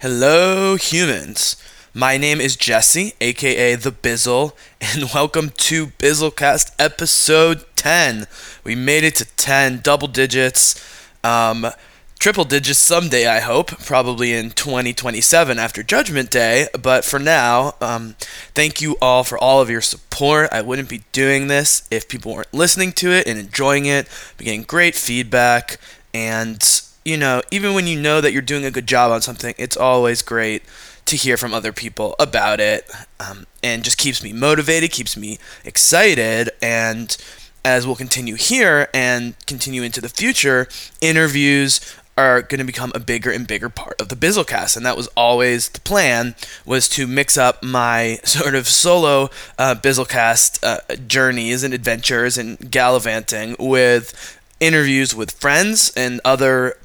Hello, humans. My name is Jesse, aka The Bizzle, and welcome to Bizzlecast episode 10. We made it to 10, double digits, um, triple digits someday, I hope, probably in 2027 after Judgment Day. But for now, um, thank you all for all of your support. I wouldn't be doing this if people weren't listening to it and enjoying it, Be getting great feedback, and you know, even when you know that you're doing a good job on something, it's always great to hear from other people about it um, and just keeps me motivated, keeps me excited. And as we'll continue here and continue into the future, interviews are going to become a bigger and bigger part of the Bizzlecast, and that was always the plan was to mix up my sort of solo uh, Bizzlecast uh, journeys and adventures and gallivanting with interviews with friends and other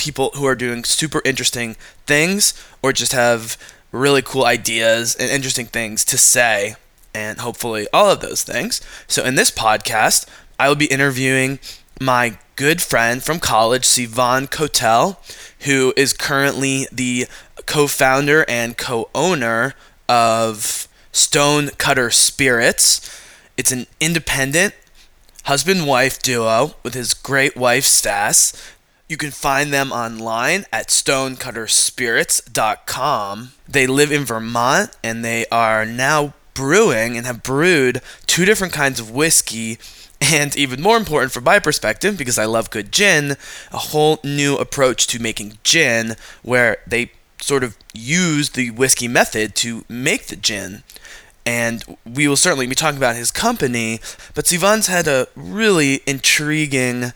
people who are doing super interesting things or just have really cool ideas and interesting things to say, and hopefully all of those things. So, in this podcast, I will be interviewing my good friend from college, Sivan Cotel, who is currently the co founder and co owner of Stone Cutter Spirits. It's an independent husband wife duo with his great wife, Sas, you can find them online at stonecutterspirits.com. They live in Vermont and they are now brewing and have brewed two different kinds of whiskey and even more important from my perspective because I love good gin, a whole new approach to making gin where they sort of use the whiskey method to make the gin. And we will certainly be talking about his company, but Sivan's had a really intriguing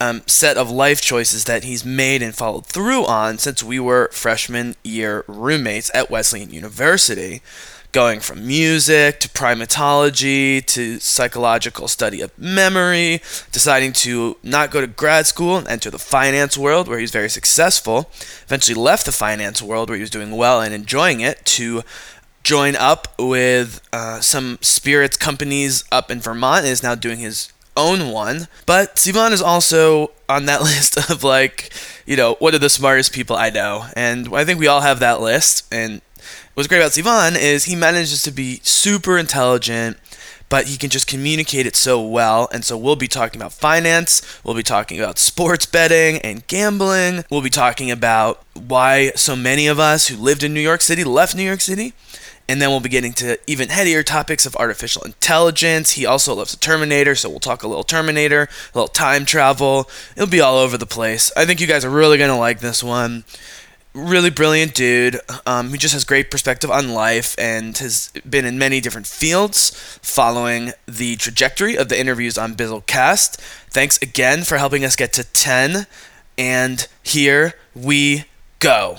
um, set of life choices that he's made and followed through on since we were freshman year roommates at Wesleyan University. Going from music to primatology to psychological study of memory, deciding to not go to grad school and enter the finance world where he was very successful, eventually left the finance world where he was doing well and enjoying it to join up with uh, some spirits companies up in Vermont and is now doing his own one. But Sivan is also on that list of like, you know, what are the smartest people I know? And I think we all have that list. And what's great about Sivan is he manages to be super intelligent, but he can just communicate it so well. And so we'll be talking about finance, we'll be talking about sports betting and gambling, we'll be talking about why so many of us who lived in New York City left New York City. And then we'll be getting to even headier topics of artificial intelligence. He also loves the Terminator, so we'll talk a little Terminator, a little time travel. It'll be all over the place. I think you guys are really going to like this one. Really brilliant dude um, just has great perspective on life and has been in many different fields following the trajectory of the interviews on Bizzlecast. Thanks again for helping us get to 10. And here we go.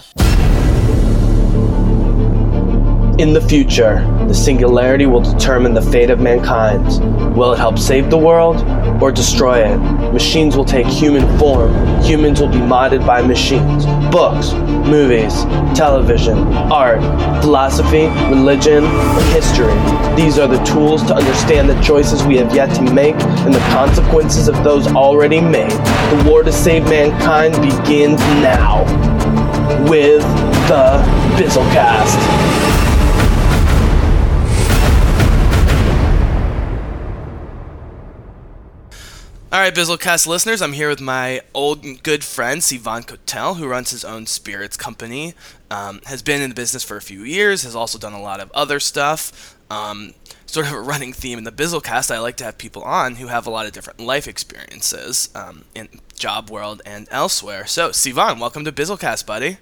In the future, the singularity will determine the fate of mankind. Will it help save the world or destroy it? Machines will take human form. Humans will be modded by machines. Books, movies, television, art, philosophy, religion, and history. These are the tools to understand the choices we have yet to make and the consequences of those already made. The war to save mankind begins now with the Bizzlecast. All right, Bizzlecast listeners, I'm here with my old and good friend Sivan Cotel, who runs his own spirits company. Um, has been in the business for a few years. Has also done a lot of other stuff. Um, sort of a running theme in the Bizzlecast. I like to have people on who have a lot of different life experiences um, in job world and elsewhere. So, Sivan, welcome to Bizzlecast, buddy.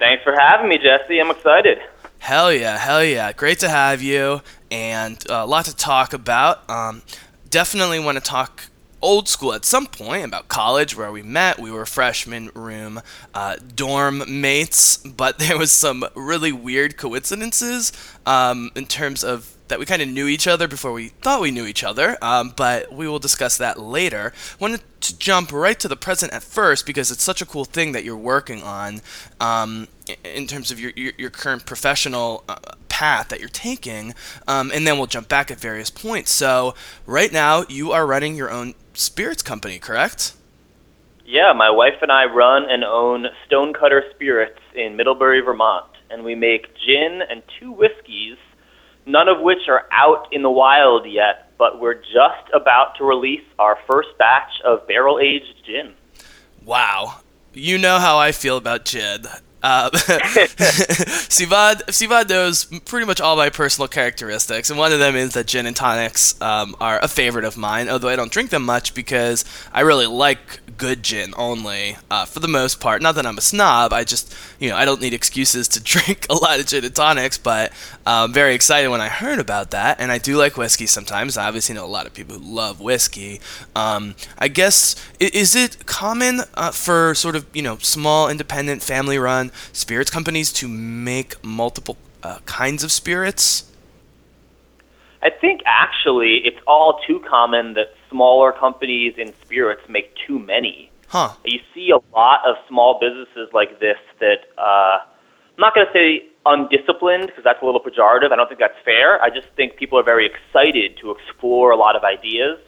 Thanks for having me, Jesse. I'm excited. Hell yeah, hell yeah. Great to have you, and uh, a lot to talk about. Um, definitely want to talk old school at some point about college where we met. We were freshman room uh, dorm mates, but there was some really weird coincidences um, in terms of that we kind of knew each other before we thought we knew each other, um, but we will discuss that later. Wanted to jump right to the present at first because it's such a cool thing that you're working on um, in terms of your, your, your current professional uh, path that you're taking, um, and then we'll jump back at various points. So, right now, you are running your own spirits company, correct? Yeah, my wife and I run and own Stonecutter Spirits in Middlebury, Vermont, and we make gin and two whiskeys, none of which are out in the wild yet, but we're just about to release our first batch of barrel aged gin. Wow. You know how I feel about gin. Uh, Sivan, Sivan knows pretty much all my personal characteristics, and one of them is that gin and tonics um, are a favorite of mine, although I don't drink them much because I really like good gin only, uh, for the most part. Not that I'm a snob, I just, you know, I don't need excuses to drink a lot of gin and tonics, but I'm um, very excited when I heard about that, and I do like whiskey sometimes. I obviously know a lot of people who love whiskey. Um, I guess, is it common uh, for sort of, you know, small, independent, family run spirits companies to make multiple uh, kinds of spirits? I think actually it's all too common that smaller companies in spirits make too many. Huh. You see a lot of small businesses like this that uh, I'm not going to say undisciplined because that's a little pejorative. I don't think that's fair. I just think people are very excited to explore a lot of ideas.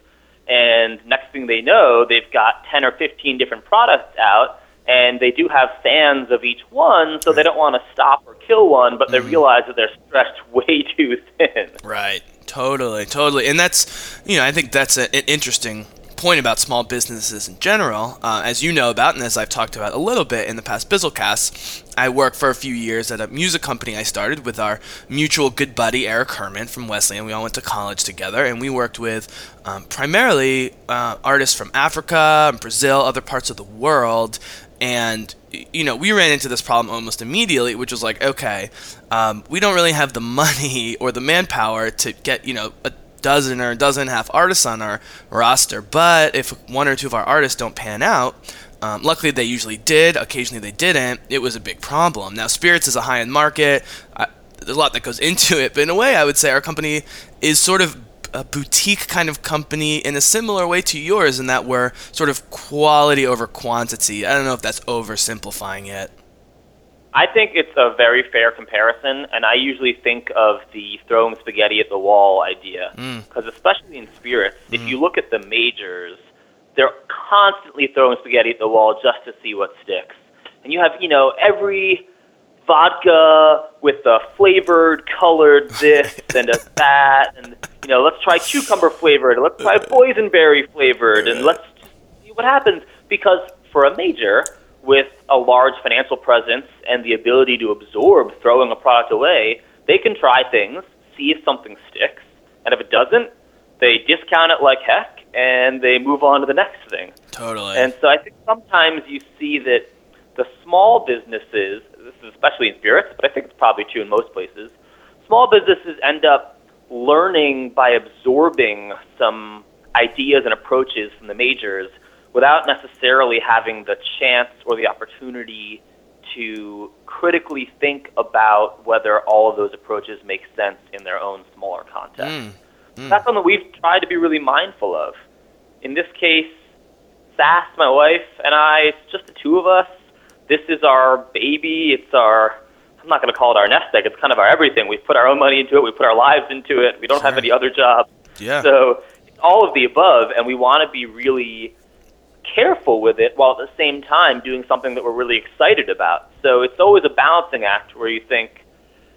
And next thing they know, they've got 10 or 15 different products out and they do have fans of each one, so they don't want to stop or kill one, but they mm. realize that they're stretched way too thin. Right. Totally. Totally. And that's, you know, I think that's a, an interesting point about small businesses in general. Uh, as you know about, and as I've talked about a little bit in the past Bizzlecasts, I worked for a few years at a music company I started with our mutual good buddy Eric Herman from Wesleyan. We all went to college together, and we worked with um, primarily uh, artists from Africa, Brazil, other parts of the world, and you know we ran into this problem almost immediately which was like okay um, we don't really have the money or the manpower to get you know a dozen or a dozen and a half artists on our roster. But if one or two of our artists don't pan out um, luckily they usually did occasionally they didn't it was a big problem. Now spirits is a high-end market. I, there's a lot that goes into it but in a way i would say our company is sort of a boutique kind of company in a similar way to yours in that we're sort of quality over quantity. I don't know if that's oversimplifying it. I think it's a very fair comparison, and I usually think of the throwing spaghetti at the wall idea. Because, mm. especially in spirits, mm. if you look at the majors, they're constantly throwing spaghetti at the wall just to see what sticks. And you have, you know, every vodka with a flavored, colored this and a that, and you know, let's try cucumber flavored, let's try boysenberry flavored, and let's see what happens. Because for a major with a large financial presence and the ability to absorb throwing a product away, they can try things, see if something sticks, and if it doesn't, they discount it like heck and they move on to the next thing. Totally. And so I think sometimes you see that the small businesses, this is especially in spirits, but I think it's probably true in most places, small businesses end up learning by absorbing some ideas and approaches from the majors without necessarily having the chance or the opportunity to critically think about whether all of those approaches make sense in their own smaller context. Mm, mm. That's something we've tried to be really mindful of. In this case, Sas, my wife, and I, it's just the two of us. This is our baby. It's our I'm not going to call it our nest egg. It's kind of our everything. We've put our own money into it. We put our lives into it. We don't sure. have any other jobs. Yeah. So it's all of the above, and we want to be really careful with it while at the same time doing something that we're really excited about. So it's always a balancing act where you think,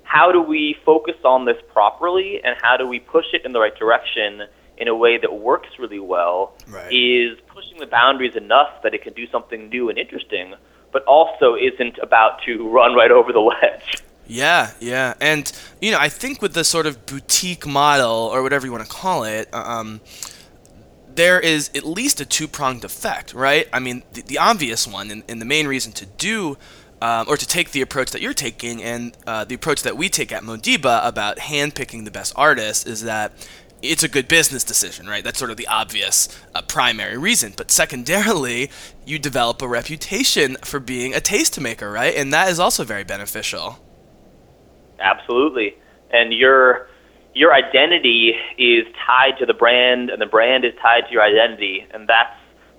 how do we focus on this properly, and how do we push it in the right direction in a way that works really well? Right. Is pushing the boundaries enough that it can do something new and interesting but also isn't about to run right over the ledge. Yeah, yeah, and you know, I think with the sort of boutique model or whatever you want to call it, um, there is at least a two-pronged effect, right? I mean, the, the obvious one, and, and, the main reason to do. Um, or to take the approach that you're taking and uh, the approach that we take at Modiba about handpicking the best artists is that it's a good business decision, right? That's sort of the obvious uh, primary reason. But secondarily, you develop a reputation for being a tastemaker, right? And that is also very beneficial. Absolutely. And your your identity is tied to the brand and the brand is tied to your identity and that's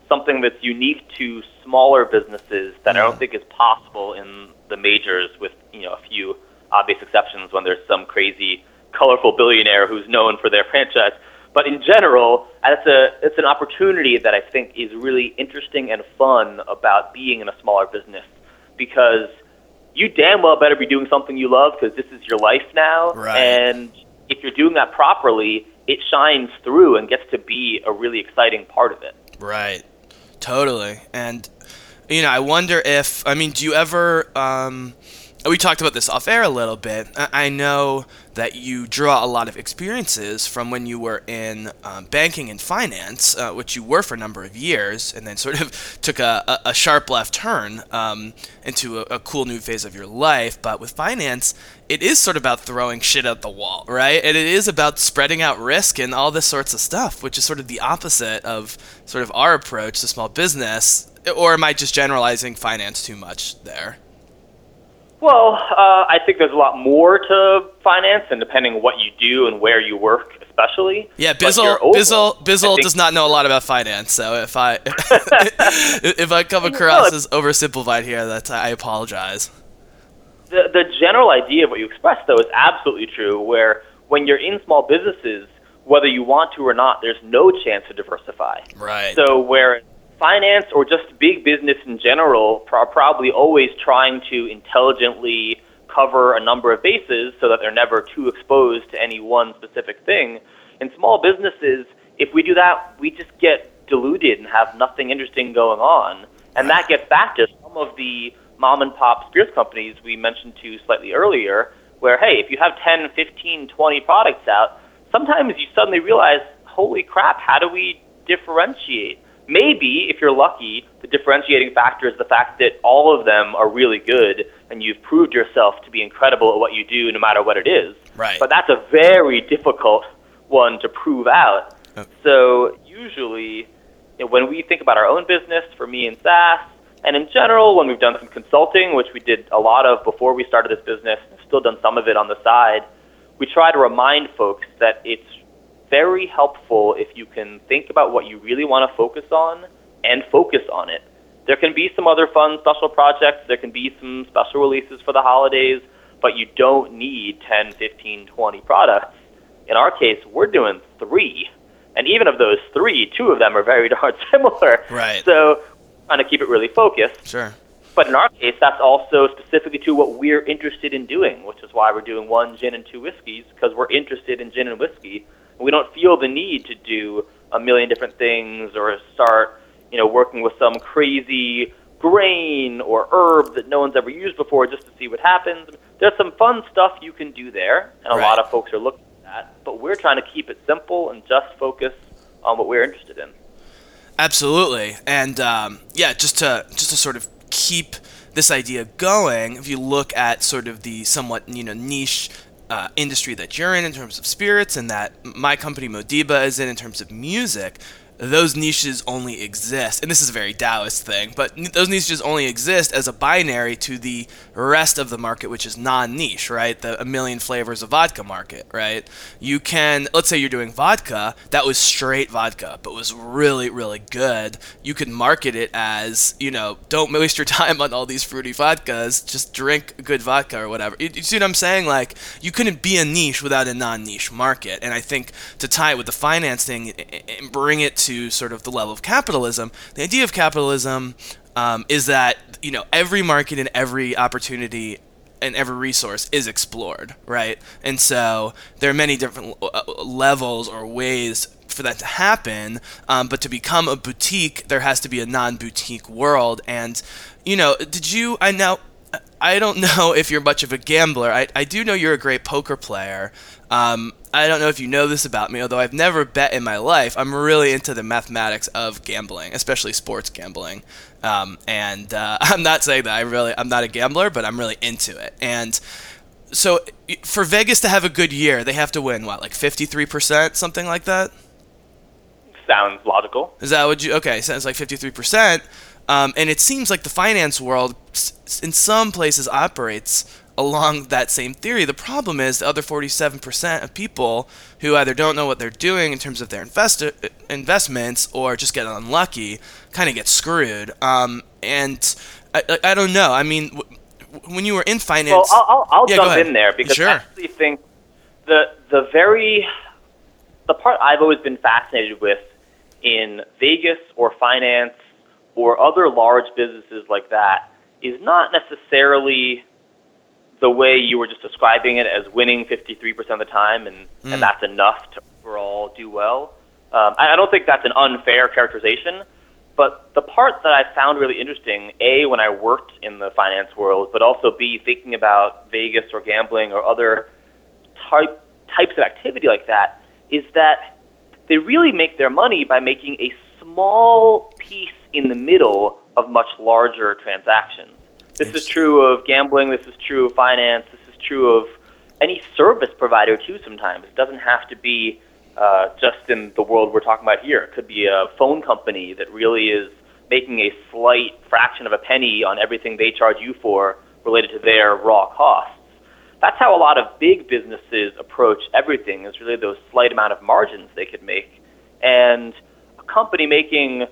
something that's unique to smaller businesses that. I don't think is possible in the majors with, you know, a few obvious exceptions when there's some crazy colorful billionaire who's known for their franchise. But in general, it's a it's an opportunity that I think is really interesting and fun about being in a smaller business because you damn well better be doing something you love because this is your life now. Right. And if you're doing that properly, it shines through and gets to be a really exciting part of it. Right. Totally. And you know, I wonder if I mean, do you ever um we talked about this off air a little bit. I know that you draw a lot of experiences from when you were in um, banking and finance, uh, which you were for a number of years, and then sort of took a, a, sharp left turn um, into a, a, cool new phase of your life. But with finance, it is sort of about throwing shit at the wall, right? And it is about spreading out risk and all this sorts of stuff, which is sort of the opposite of sort of our approach to small business. Or am I just generalizing finance too much there? Well, uh, I think there's a lot more to finance, and depending on what you do and where you work, especially. Yeah, Bizzle, Bizzle, Bizzle does not know a lot about finance, so if I if I come across as oversimplified here, that I apologize. The the general idea of what you expressed, though, is absolutely true. Where when you're in small businesses, whether you want to or not, there's no chance to diversify. Right. So where finance or just big business in general are probably always trying to intelligently cover a number of bases so that they're never too exposed to any one specific thing. In small businesses, if we do that, we just get diluted and have nothing interesting going on. And that gets back to some of the mom and pop spirits companies we mentioned to slightly earlier, where, hey, if you have 10, 15, 20 products out, sometimes you suddenly realize, holy crap, how do we differentiate? Maybe, if you're lucky, the differentiating factor is the fact that all of them are really good and you've proved yourself to be incredible at what you do no matter what it is. Right. But that's a very difficult one to prove out. Uh. So usually, you know, when we think about our own business, for me in Sas, and in general, when we've done some consulting, which we did a lot of before we started this business, and still done some of it on the side, we try to remind folks that it's very helpful if you can think about what you really want to focus on and focus on it. There can be some other fun special projects, there can be some special releases for the holidays, but you don't need 10, 15, 20 products. In our case, we're doing three. And even of those three, two of them are very darn similar. Right. So, trying to keep it really focused. Sure. But in our case, that's also specifically to what we're interested in doing, which is why we're doing one gin and two whiskeys, because we're interested in gin and whiskey we don't feel the need to do a million different things or start, you know, working with some crazy grain or herb that no one's ever used before just to see what happens. There's some fun stuff you can do there, and a right. lot of folks are looking at that. But we're trying to keep it simple and just focus on what we're interested in. Absolutely, and um, yeah, just to just to sort of keep this idea going, if you look at sort of the somewhat you know niche uh, industry that you're in in terms of spirits and that my company Modiba is in in terms of music, those niches only exist, and this is a very Taoist thing, but those niches only exist as a binary to the rest of the market, which is non-niche, right? The a million flavors of vodka market, right? You can, let's say you're doing vodka that was straight vodka, but was really, really good. You could market it as, you know, don't waste your time on all these fruity vodkas, just drink good vodka or whatever. You, you see what I'm saying? Like, you couldn't be a niche without a non-niche market, and I think to tie it with the finance thing and bring it to to sort of the level of capitalism, the idea of capitalism um, is that you know every market and every opportunity and every resource is explored, right? And so there are many different uh, levels or ways for that to happen. Um, but to become a boutique, there has to be a non-boutique world. And you know, did you? I now I don't know if you're much of a gambler. I, I do know you're a great poker player. Um, I don't know if you know this about me, although I've never bet in my life. I'm really into the mathematics of gambling, especially sports gambling. Um, and uh, I'm not saying that I really I'm not a gambler, but I'm really into it. And so for Vegas to have a good year, they have to win what, like 53%, something like that. Sounds logical. Is that what you? Okay, sounds like 53%. Um, and it seems like the finance world, in some places, operates along that same theory. The problem is the other 47% of people who either don't know what they're doing in terms of their invest- investments or just get unlucky kind of get screwed. Um, and I, I, don't know. I mean, w- when you were in finance. Well, I'll, I'll yeah, jump in there because sure. I actually think the, the very. The part I've always been fascinated with in Vegas or finance or other large businesses like that is not necessarily the way you were just describing it as winning 53% of the time and, Mm. and that's enough to overall do well. Um, I, I don't think that's an unfair characterization, but the part that I found really interesting, A, when I worked in the finance world, but also B, thinking about Vegas or gambling or other type, types of activity like that, is that they really make their money by making a small piece in the middle of much larger transactions. This is true of gambling, this is true of finance, this is true of any service provider too sometimes. It doesn't have to be uh, just in the world we're talking about here. It could be a phone company that really is making a slight fraction of a penny on everything they charge you for related to their raw costs. That's how a lot of big businesses approach everything is really those slight amount of margins they could make. And a company making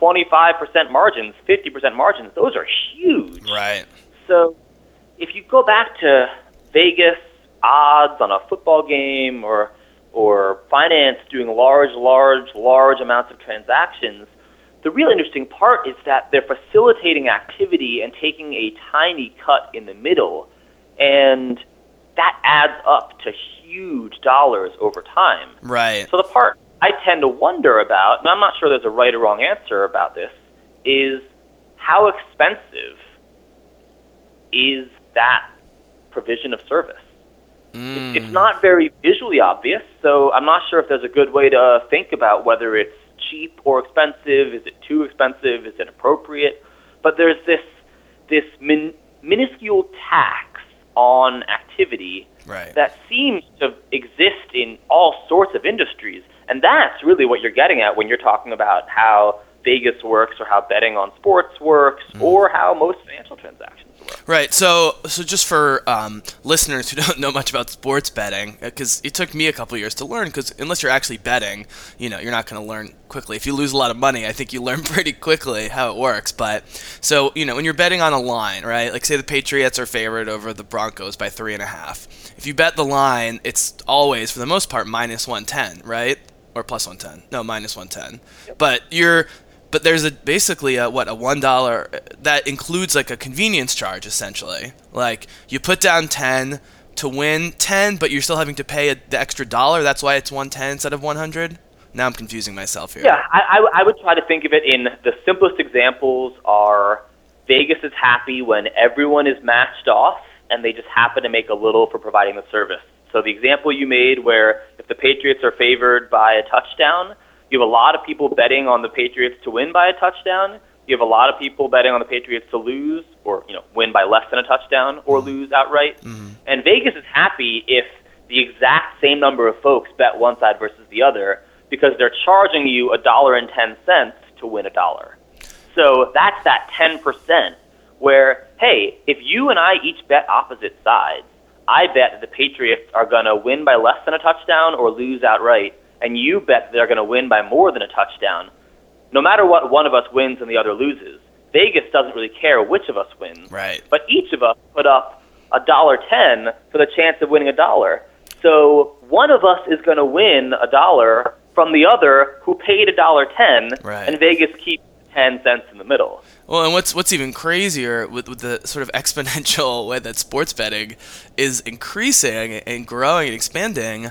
25% margins, 50% margins, those are huge. Right. So if you go back to Vegas odds on a football game or or finance doing large, large, large amounts of transactions, the real interesting part is that they're facilitating activity and taking a tiny cut in the middle, and that adds up to huge dollars over time. Right. So the part I tend to wonder about, and I'm not sure there's a right or wrong answer about this, is how expensive is that provision of service? Mm. It's not very visually obvious, so I'm not sure if there's a good way to think about whether it's cheap or expensive. Is it too expensive? Is it appropriate? But there's this this min- minuscule tax on activity Right. that seems to exist in all sorts of industries. And that's really what you're getting at when you're talking about how Vegas works or how betting on sports works or how most financial transactions work. Right. So, so just for um, listeners who don't know much about sports betting, because it took me a couple years to learn. Because unless you're actually betting, you know, you're not going to learn quickly. If you lose a lot of money, I think you learn pretty quickly how it works. But so, you know, when you're betting on a line, right? Like say the Patriots are favored over the Broncos by three and a half. If you bet the line, it's always for the most part minus one ten, right? Or plus one ten. No, minus one ten. But you're but there's a basically a what a one dollar that includes like a convenience charge essentially. Like you put down ten to win ten, but you're still having to pay a, the extra dollar. That's why it's one ten instead of one hundred. Now I'm confusing myself here. Yeah, I, I, I would try to think of it in the simplest examples are Vegas is happy when everyone is matched off and they just happen to make a little for providing the service. So the example you made where if the Patriots are favored by a touchdown, you have a lot of people betting on the Patriots to win by a touchdown. You have a lot of people betting on the Patriots to lose or, you know, win by less than a touchdown or mm-hmm. lose outright. Mm-hmm. And Vegas is happy if the exact same number of folks bet one side versus the other because they're charging you a dollar and ten cents to win a dollar. So that's that ten percent where, hey, if you and I each bet opposite sides, I bet that the Patriots are going to win by less than a touchdown or lose outright, and you bet they're going to win by more than a touchdown. No matter what one of us wins and the other loses, Vegas doesn't really care which of us wins. Right. But each of us put up a dollar ten for the chance of winning a dollar. So one of us is going to win a dollar from the other who paid a dollar ten, Right. and Vegas keeps ten cents in the middle. Well, and what's what's even crazier with, with the sort of exponential way that sports betting is increasing and growing and expanding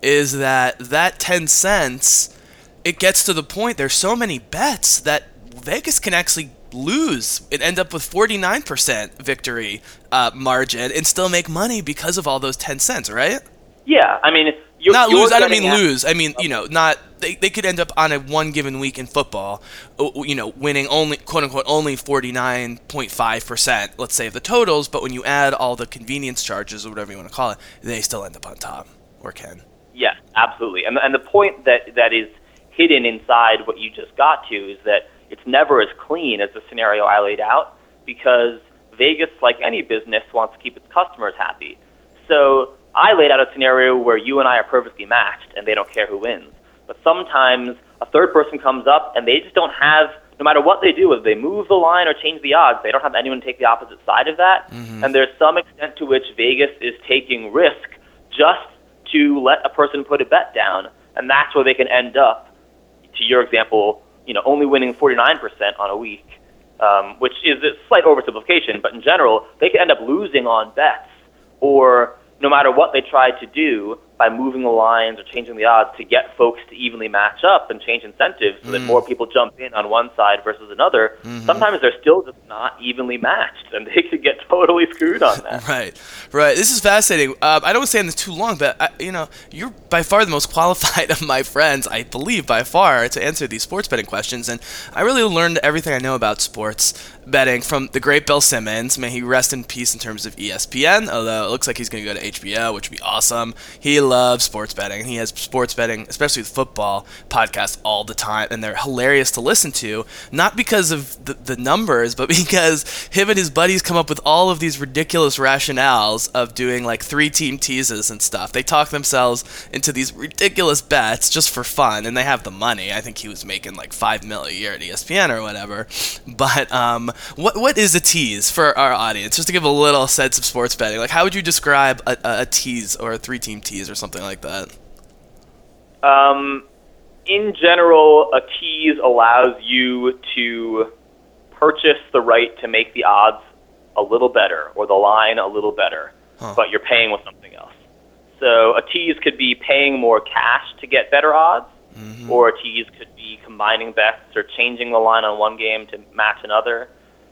is that that 10 cents it gets to the point there's so many bets that Vegas can actually lose and end up with 49% victory uh, margin and still make money because of all those 10 cents, right? Yeah, I mean, you're, not you're lose. I don't mean at- lose. I mean you know not. They, they could end up on a one given week in football, you know, winning only quote unquote only forty nine point five percent. Let's say of the totals, but when you add all the convenience charges or whatever you want to call it, they still end up on top or can. Yes, absolutely. And and the point that that is hidden inside what you just got to is that it's never as clean as the scenario I laid out because Vegas, like any business, wants to keep its customers happy. So I laid out a scenario where you and I are perfectly matched and they don't care who wins. But sometimes a third person comes up and they just don't have, no matter what they do, whether they move the line or change the odds, they don't have anyone take the opposite side of that. And there's some extent to which Vegas is taking risk just to let a person put a bet down. And that's where they can end up, to your example, you know, only winning 49% on a week, um, which is a slight oversimplification, but in general, they can end up losing on bets or no matter what they try to do by moving the lines or changing the odds to get folks to evenly match up and change incentives so that mm. more people jump in on one side versus another, mm-hmm. sometimes they're still just not evenly matched, and they could get totally screwed on that. Right, right. This is fascinating. Um, I don't want to stay on this too long, but I, you know, you're by far the most qualified of my friends, I believe, by far, to answer these sports betting questions. And I really learned everything I know about sports betting from the great Bill Simmons. May he rest in peace in terms of ESPN. Although it looks like he's going to go to HBO, which would be awesome. He loves sports betting. He has sports betting, especially with football podcasts, all the time, and they're hilarious to listen to. Not because of the, the numbers, but because him and his buddies come up with all of these ridiculous rationales of doing like three team teases and stuff. They talk themselves into these ridiculous bets just for fun, and they have the money. I think he was making like five mil a year at ESPN or whatever. But um, what what is a tease for our audience? Just to give a little sense of sports betting, like how would you describe a, a, a tease or a three team tease or something like that? Um, in general, a tease allows you to purchase the right to make the odds a little better or the line a little better, Huh. but you're paying with something else. So a tease could be paying more cash to get better odds, or a tease could be combining bets or changing the line on one game to match another.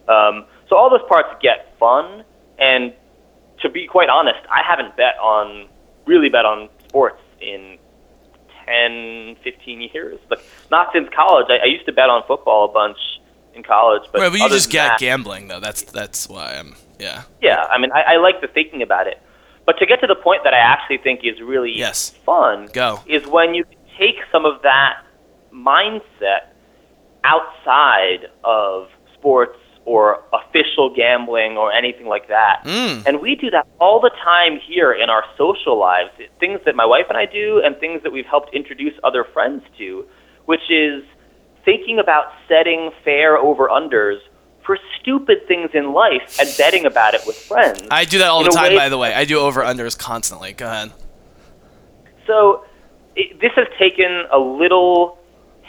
Um, so all those parts get fun, and to be quite honest, I haven't bet on really bet on sports in 10, 15 years. But not since college. I, I used to bet on football a bunch in college, but, right, but you just get that- gambling though. That's that's why I'm yeah. yeah, I mean, I, I like the thinking about it. But to get to the point that I actually think is really Yes. fun Go. is when you take some of that mindset outside of sports or official gambling or anything like that. Mm. And we do that all the time here in our social lives, things that my wife and I do and things that we've helped introduce other friends to, which is thinking about setting fair over unders for stupid things in life and betting about it with friends. I do that all In the time, way- by the way. I do over unders constantly. Go ahead. So it, this has taken a little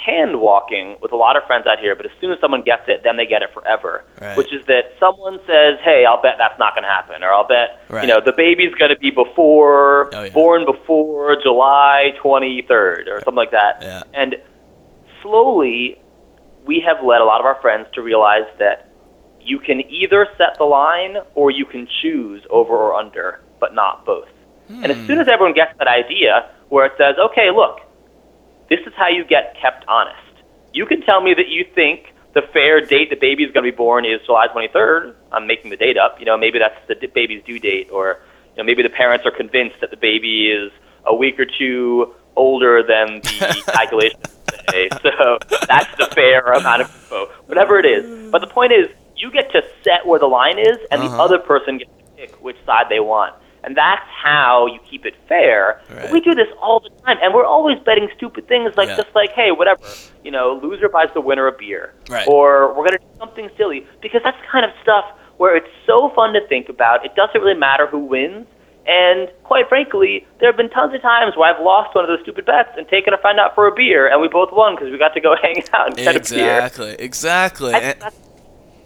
hand walking with a lot of friends out here, but as soon as someone gets it, then they get it forever. Right. Which is that someone says, "Hey, I'll bet that's not going to happen," or "I'll bet Right. you know the baby's going to be before Oh, yeah. born before July 23rd or something like that." Yeah. And slowly, we have led a lot of our friends to realize that you can either set the line or you can choose over or under, but not both. And as hmm. soon as everyone gets that idea where it says, okay, look, this is how you get kept honest. You can tell me that you think the fair date the baby is going to be born is July 23rd. I'm making the date up. You know, maybe that's the baby's due date, or you know, maybe the parents are convinced that the baby is a week or two older than the calculations say. So that's the fair amount of info, whatever it is. But the point is, you get to set where the line is, and the Uh-huh. other person gets to pick which side they want. And that's how you keep it fair. Right. We do this all the time, and we're always betting stupid things like Yeah. just like, hey, whatever, you know, loser buys the winner a beer, Right. or we're gonna do something silly because that's the kind of stuff where it's so fun to think about. It doesn't really matter who wins, and quite frankly, there have been tons of times where I've lost one of those stupid bets and taken a friend out for a beer, and we both won because we got to go hang out and get a beer. Exactly. Exactly. I And- think that's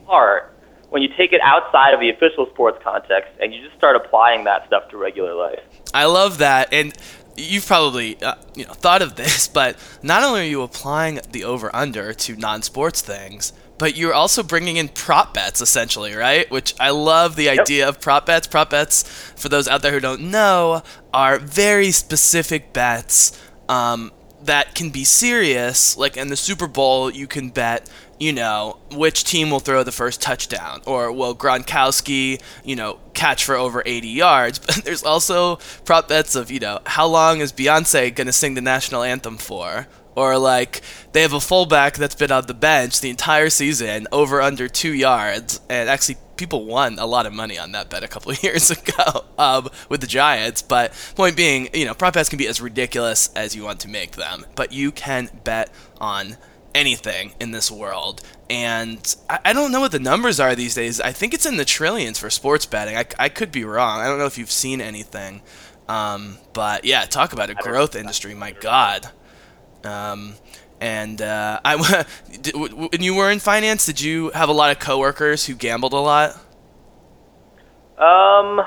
part when you take it outside of the official sports context and you just start applying that stuff to regular life. I love that, and you've probably uh, you know thought of this, but not only are you applying the over under to non-sports things, but you're also bringing in prop bets essentially, right? Which I love the idea of prop bets. Prop bets, for those out there who don't know, are very specific bets um, that can be serious. Like in the Super Bowl, you can bet you know, which team will throw the first touchdown, or will Gronkowski, you know, catch for over 80 yards. But there's also prop bets of, you know, how long is Beyonce going to sing the national anthem for? Or like they have a fullback that's been on the bench the entire season, over under two yards, and actually people won a lot of money on that bet a couple of years ago um, with the Giants. But point being, you know, prop bets can be as ridiculous as you want to make them, but you can bet on anything in this world. And I, I don't know what the numbers are these days. I think it's in the trillions for sports betting. I, I could be wrong. I don't know if you've seen anything. Um, but yeah, talk about a growth industry. My God. Um, and uh, I, did- w- w- when you were in finance, did you have a lot of coworkers who gambled a lot? Um,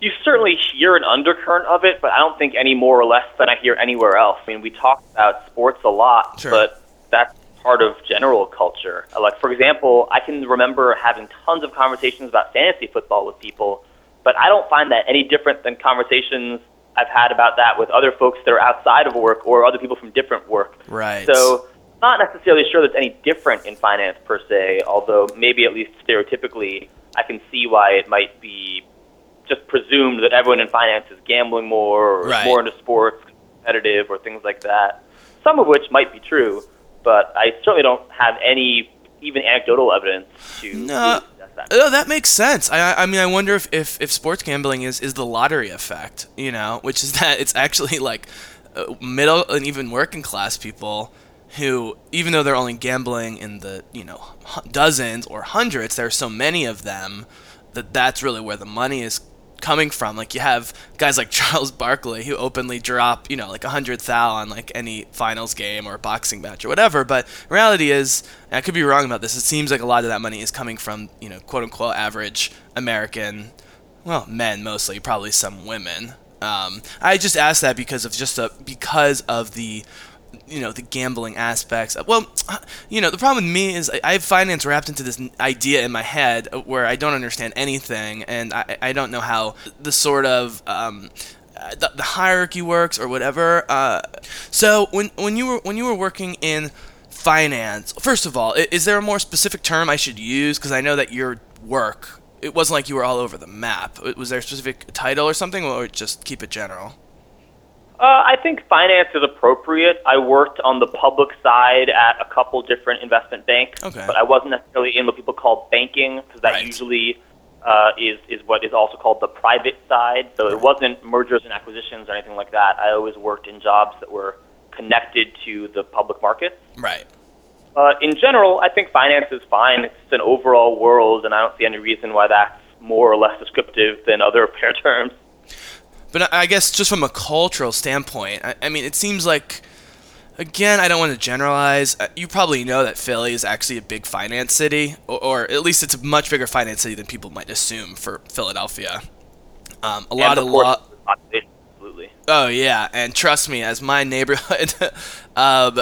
you certainly hear an undercurrent of it, but I don't think any more or less than I hear anywhere else. I mean, we talk about sports a lot, Sure. but that's part of general culture. Uh, Like, for example, I can remember having tons of conversations about fantasy football with people, but I don't find that any different than conversations I've had about that with other folks that are outside of work or other people from different work. Right. So, not necessarily sure that's any different in finance per se, although maybe at least stereotypically, I can see why it might be just presumed that everyone in finance is gambling more or Right. more into sports, competitive, or things like that. Some of which might be true, but I certainly don't have any even anecdotal evidence to No. suggest that. Oh, that makes sense. I, I- I mean, I wonder if, if, if sports gambling is, is the lottery effect, you know, which is that it's actually like uh, middle and even working class people who, even though they're only gambling in the, you know, dozens or hundreds, there are so many of them that that's really where the money is coming from. Like you have guys like Charles Barkley who openly drop, you know, like a hundred thou on like any finals game or boxing match or whatever. But reality is, I could be wrong about this. It seems like a lot of that money is coming from, you know, quote unquote average American, well, men mostly, probably some women. Um, I just asked that because of just a because of the you know the gambling aspects. Well, you know the problem with me is I- have finance wrapped into this idea in my head where I don't understand anything, and I, I don't know how the sort of um, uh, the, the hierarchy works or whatever. Uh, so when when you were when you were working in finance, first of all, i- is there a more specific term I should use? Because I know that your work. It wasn't like you were all over the map. Was there a specific title or something, or just keep it general? Uh, I think finance is appropriate. I worked on the public side at a couple different investment banks, Okay. but I wasn't necessarily in what people call banking because that Right. usually uh, is is what is also called the private side. So it wasn't mergers and acquisitions or anything like that. I always worked in jobs that were connected to the public markets. Right. Uh, in general, I think finance is fine. It's an overall world, and I don't see any reason why that's more or less descriptive than other pair terms. But I I guess just from a cultural standpoint, I, I mean, it seems like, again, I don't want to generalize. uh, You probably know that Philly is actually a big finance city, or, or at least it's a much bigger finance city than people might assume for Philadelphia. Um, a lot and of of law. absolutely. Oh yeah, and trust me, as my neighborhood, um,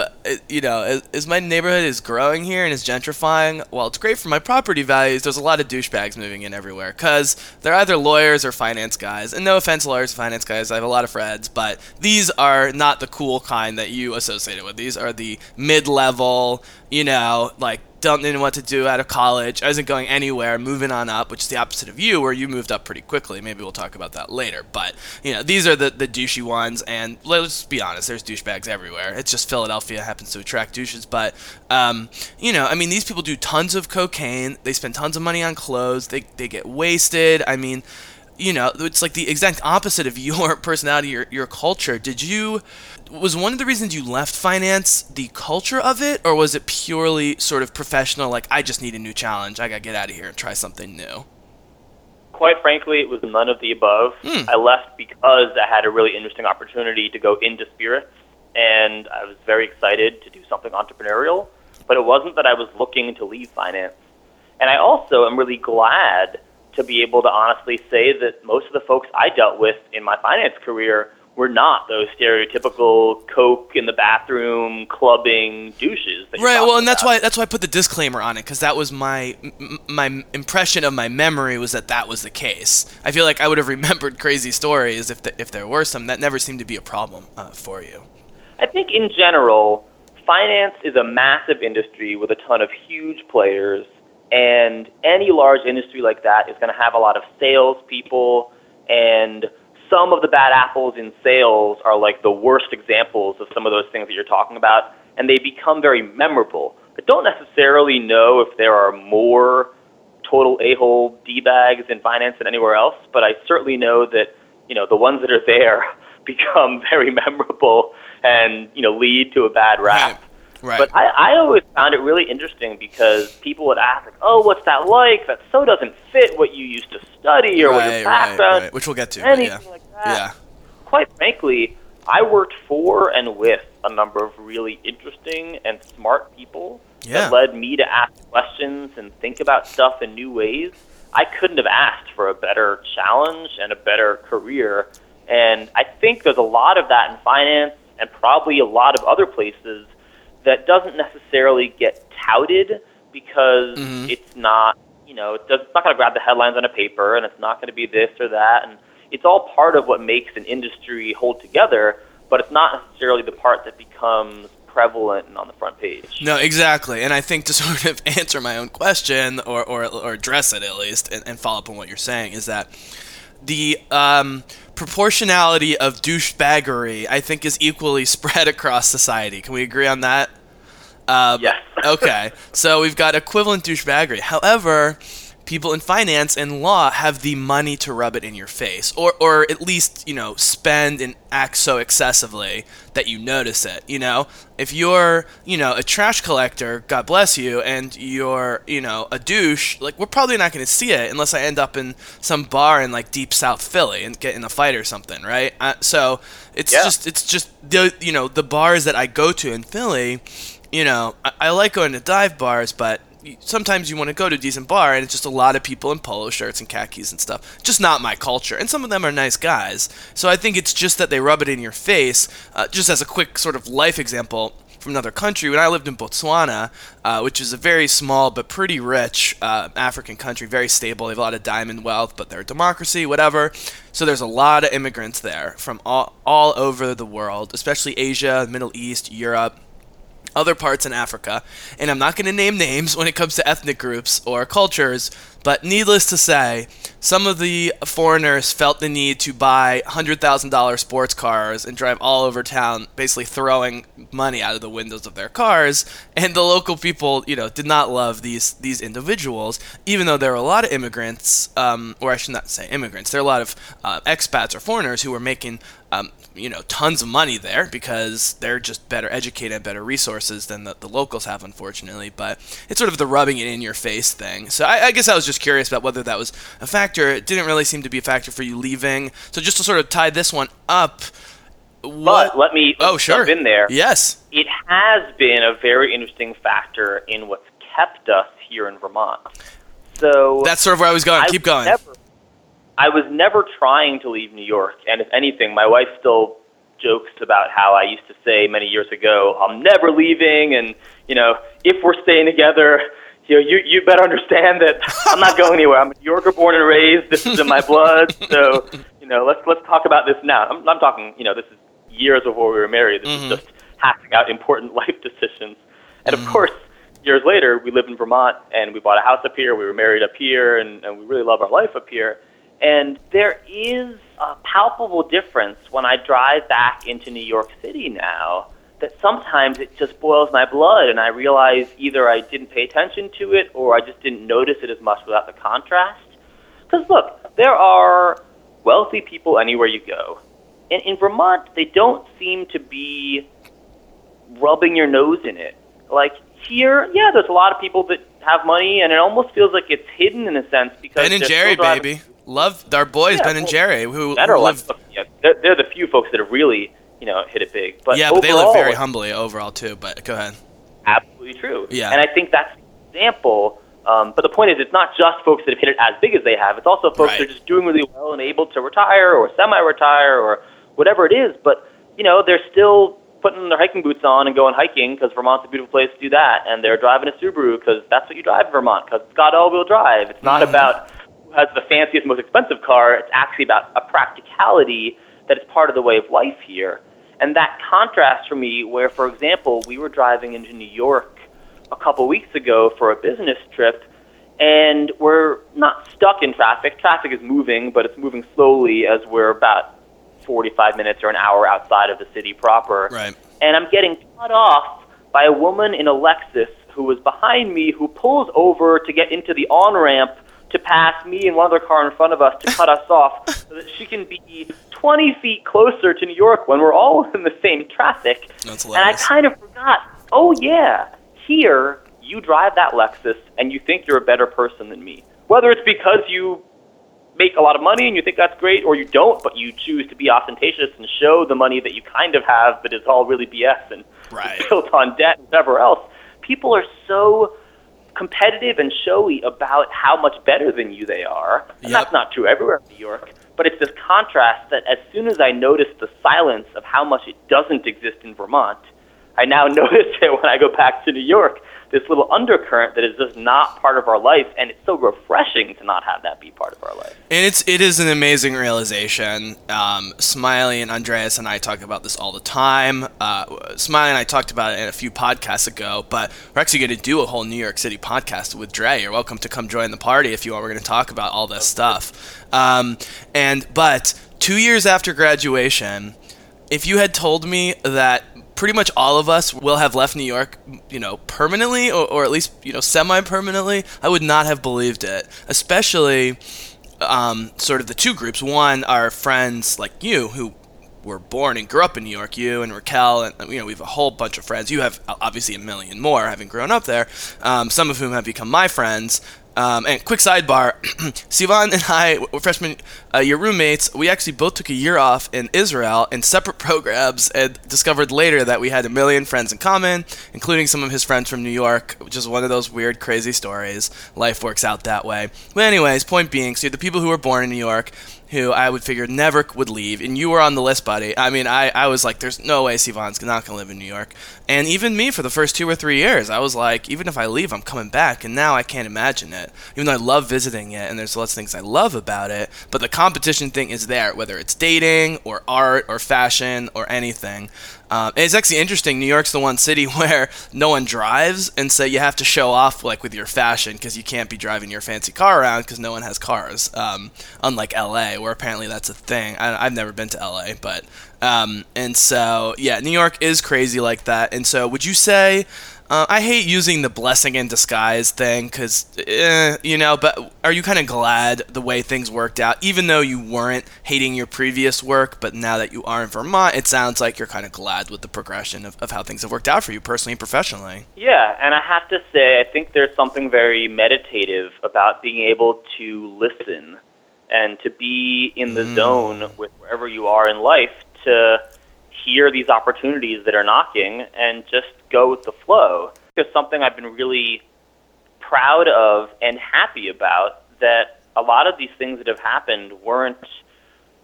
you know, as, as my neighborhood is growing here and is gentrifying, while it's great for my property values, there's a lot of douchebags moving in everywhere because they're either lawyers or finance guys. And no offense, lawyers, finance guys, I have a lot of friends, but these are not the cool kind that you associate it with. These are the mid-level, you know, like don't know what to do out of college, isn't going anywhere, moving on up, which is the opposite of you, where you moved up pretty quickly. Maybe we'll talk about that later. But you know, these are the the douchey ones, and let's be honest, there's douchebags everywhere. It's just Philadelphia happens to attract douches. But um, you know, I mean, these people do tons of cocaine. They spend tons of money on clothes. They they get wasted. I mean. You know, it's like the exact opposite of your personality, your, your culture. Did you, was one of the reasons you left finance the culture of it, or was it purely sort of professional, like, I just need a new challenge, I gotta get out of here and try something new? Quite frankly, it was none of the above. Hmm. I left because I had a really interesting opportunity to go into spirits, and I was very excited to do something entrepreneurial. But it wasn't that I was looking to leave finance. And I also am really glad to be able to honestly say that most of the folks I dealt with in my finance career were not those stereotypical coke in the bathroom, clubbing douches. That Right. Well, and that's about. why that's why I put the disclaimer on it because that was my m- my impression of my memory was that that was the case. I feel like I would have remembered crazy stories if the, if there were some. That never seemed to be a problem uh, for you. I think in general, finance is a massive industry with a ton of huge players, and any large industry like that is going to have a lot of salespeople, and some of the bad apples in sales are like the worst examples of some of those things that you're talking about, and they become very memorable. I don't necessarily know if there are more total a-hole d-bags in finance than anywhere else, but I certainly know that you know the ones that are there become very memorable and you know lead to a bad rap. Right. But I, I always found it really interesting because people would ask, like, "Oh, what's that like? That so doesn't fit what you used to study or what right, your background." right, right. Which we'll get to. anything yeah. like that. Yeah. Quite frankly, I worked for and with a number of really interesting and smart people Yeah. that led me to ask questions and think about stuff in new ways. I couldn't have asked for a better challenge and a better career. And I think there's a lot of that in finance and probably a lot of other places that doesn't necessarily get touted because Mhm. it's not, you know, it does, it's not going to grab the headlines on a paper and it's not going to be this or that. And it's all part of what makes an industry hold together, but it's not necessarily the part that becomes prevalent and on the front page. No, exactly. And I think to sort of answer my own question or, or, or address it at least and, and follow up on what you're saying is that the um, proportionality of douchebaggery, I think, is equally spread across society. Can we agree on that? Uh, yes. okay. So we've got equivalent douchebaggery. However, people in finance and law have the money to rub it in your face, or or at least you know spend and act so excessively that you notice it. You know, if you're you know a trash collector, God bless you, and you're you know a douche, like we're probably not going to see it unless I end up in some bar in like deep South Philly and get in a fight or something, right? Uh, so it's Yeah. just it's just the you know the bars that I go to in Philly you know, I, I like going to dive bars, but sometimes you want to go to a decent bar and it's just a lot of people in polo shirts and khakis and stuff. Just not my culture. And some of them are nice guys. So I think it's just that they rub it in your face. Uh, just as a quick sort of life example from another country, when I lived in Botswana, uh, which is a very small but pretty rich uh, African country, very stable. They have a lot of diamond wealth, but they're a democracy, whatever. So there's a lot of immigrants there from all, all over the world, especially Asia, Middle East, Europe other parts in Africa, and I'm not going to name names when it comes to ethnic groups or cultures, but needless to say, some of the foreigners felt the need to buy $100,000 sports cars and drive all over town, basically throwing money out of the windows of their cars, and the local people, you know, did not love these these individuals, even though there were a lot of immigrants, um, or I should not say immigrants, there are a lot of uh, expats or foreigners who were making um, you know tons of money there because they're just better educated better resources than the, the locals have unfortunately. But it's sort of the rubbing it in your face thing. So I, I guess i was just curious about whether that was a factor. It didn't really seem to be a factor for you leaving. So just to sort of tie this one up what But let me oh sure. jump in there. yes. It has been a very interesting factor in what's kept us here in Vermont. So that's sort of where i was going. I keep was going. Never, I was never trying to leave New York, and if anything, my wife still jokes about how I used to say many years ago, "I'm never leaving," and you know, if we're staying together, you know, you you better understand that I'm not going anywhere. I'm a New Yorker, born and raised. This is in my blood. So you know, let's let's talk about this now. I'm, I'm talking, you know, this is years before we were married. This Mhm. is just hashing out important life decisions, and of Mhm. course years later, we live in Vermont and we bought a house up here. We were married up here, and, and we really love our life up here. And there is a palpable difference when I drive back into New York City now that sometimes it just boils my blood, and I realize either I didn't pay attention to it or I just didn't notice it as much without the contrast. Because look, there are wealthy people anywhere you go. And in Vermont, they don't seem to be rubbing your nose in it. Like here, yeah, there's a lot of people that have money, and it almost feels like it's hidden in a sense because ben and jerry baby love our boys Yeah, ben and well, jerry who, That who are like, live yeah, they're, they're the few folks that have really, you know, hit it big. But yeah but they live very humbly overall too but go ahead absolutely true. Yeah. And I think that's an example. Um, but the point is, it's not just folks that have hit it as big as they have. It's also folks that are just doing really well and able to retire or semi-retire or whatever it is. But you know, they're still putting their hiking boots on and going hiking because Vermont's a beautiful place to do that. And they're driving a Subaru because that's what you drive in Vermont because it's got all-wheel drive. It's not Mhm. about who has the fanciest, most expensive car. It's actually about a practicality that is part of the way of life here. And that contrast for me, where, for example, we were driving into New York a couple weeks ago for a business trip, and we're not stuck in traffic. Traffic is moving, but it's moving slowly as we're about 45 minutes or an hour outside of the city proper. right And I'm getting cut off by a woman in a Lexus who was behind me who pulls over to get into the on ramp to pass me and one other car in front of us to cut us off so that she can be 20 feet closer to New York when we're all in the same traffic. that's And I kind of forgot, oh, yeah, here you drive that Lexus and you think you're a better person than me. Whether it's because you make a lot of money and you think that's great, or you don't, but you choose to be ostentatious and show the money that you kind of have, but it's all really BS and Right. built on debt and whatever else. People are so competitive and showy about how much better than you they are. And Yep. that's not true everywhere in New York. But it's this contrast that as soon as I notice the silence of how much it doesn't exist in Vermont, I now notice it when I go back to New York. This little undercurrent that is just not part of our life, and it's so refreshing to not have that be part of our life. And it's it is an amazing realization. Um, Smiley and Andreas and I talk about this all the time. Uh, Smiley and I talked about it in a few podcasts ago, but we're actually going to do a whole New York City podcast with Dre. You're welcome to come join the party if you want. We're going to talk about all this stuff. Um, and but two years after graduation, if you had told me that pretty much all of us will have left New York, you know, permanently or, or at least, you know, semi permanently, I would not have believed it. Especially um, sort of the two groups. One are friends like you who were born and grew up in New York, you and Raquel, and you know we have a whole bunch of friends. You have obviously a million more, having grown up there. Um, some of whom have become my friends. Um, and quick sidebar, Sivan and I, freshman uh, year roommates. We actually both took a year off in Israel in separate programs, and discovered later that we had a million friends in common, including some of his friends from New York, which is one of those weird, crazy stories. Life works out that way. But anyways, point being, so you the people who were born in New York, who I would figure never would leave, and you were on the list, buddy. I mean, I, I was like, there's no way Sivan's not gonna live in New York, and even me for the first two or three years, I was like, even if I leave, I'm coming back, and now I can't imagine it. Even though I love visiting it, and there's lots of things I love about it, but the competition thing is there, whether it's dating or art or fashion or anything. Um, it's actually interesting. New York's the one city where no one drives, and so you have to show off like with your fashion because you can't be driving your fancy car around because no one has cars. Um, unlike LA, where apparently that's a thing. I, I've never been to LA, but um, and so yeah, New York is crazy like that. And so, would you say? Uh, I hate using the blessing in disguise thing because, eh, you know, but are you kind of glad the way things worked out, even though you weren't hating your previous work, but now that you are in Vermont, it sounds like you're kind of glad with the progression of, of how things have worked out for you personally and professionally. Yeah, and I have to say, I think there's something very meditative about being able to listen and to be in the Mm. zone with wherever you are in life to hear these opportunities that are knocking and just go with the flow. There's something I've been really proud of and happy about that a lot of these things that have happened weren't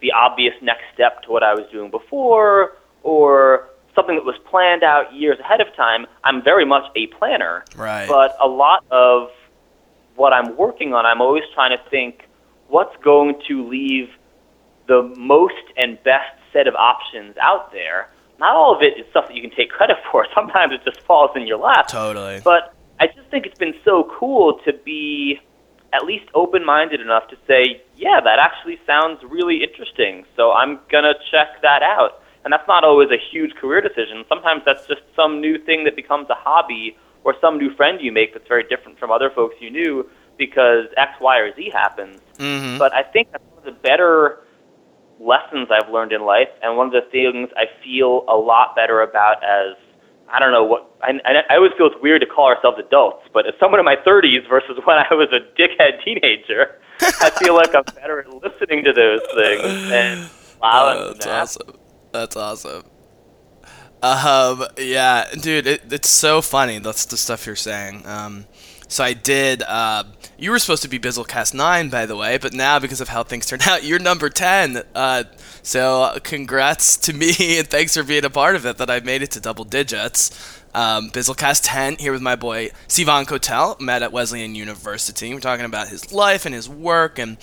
the obvious next step to what I was doing before or something that was planned out years ahead of time. I'm very much a planner. Right. But a lot of what I'm working on, I'm always trying to think what's going to leave the most and best set of options out there. Not all of it is stuff that you can take credit for. Sometimes it just falls in your lap. Totally. But I just think it's been so cool to be at least open minded enough to say, yeah, that actually sounds really interesting. So I'm going to check that out. And that's not always a huge career decision. Sometimes that's just some new thing that becomes a hobby or some new friend you make that's very different from other folks you knew because X, Y, or Z happens. hmm But I think that's one of the better lessons I've learned in life, and one of the things I feel a lot better about as I don't know what I, I, always feel it's weird to call ourselves adults, but as someone in my 30s versus when I was a dickhead teenager, I feel like I'm better at listening to those things and allowing Oh, that's awesome. That's awesome. Um, yeah, dude, it, it's so funny. That's the stuff you're saying. Um, so I did. Uh, you were supposed to be Bizzlecast nine, by the way, but now because of how things turned out, you're number ten. Uh, so congrats to me and thanks for being a part of it. That I've made it to double digits. Um, Bizzlecast 10 here with my boy Sivan Cotel, met at Wesleyan University. We're talking about his life and his work and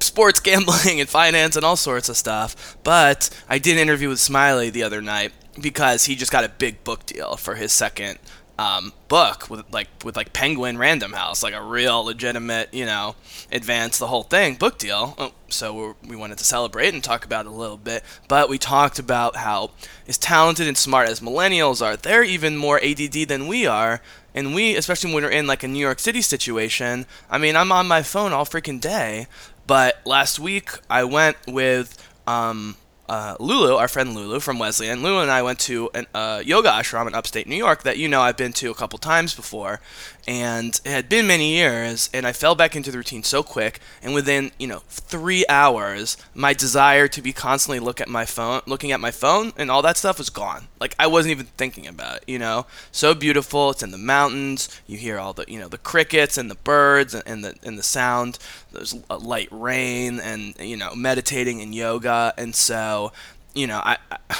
sports gambling and finance and all sorts of stuff. But I did an interview with Smiley the other night because he just got a big book deal for his second um, book with like with like Penguin Random House, like a real legitimate, you know, advance the whole thing book deal. Oh, So we wanted to celebrate and talk about it a little bit. But we talked about how as talented and smart as millennials are, they're even more ADD than we are. And we, especially when we're in like a New York City situation, I mean, I'm on my phone all freaking day. But last week I went with um, uh, Lulu, our friend Lulu from Wesleyan. Lulu and I went to a uh, yoga ashram in upstate New York that you know I've been to a couple times before, and it had been many years, and I fell back into the routine so quick, and within you know three hours, my desire to be constantly look at my phone, looking at my phone, and all that stuff was gone. Like I wasn't even thinking about it, you know. So beautiful. It's in the mountains. You hear all the you know the crickets and the birds and, the and the sound. There's light rain, and you know meditating and yoga, and so you know, I,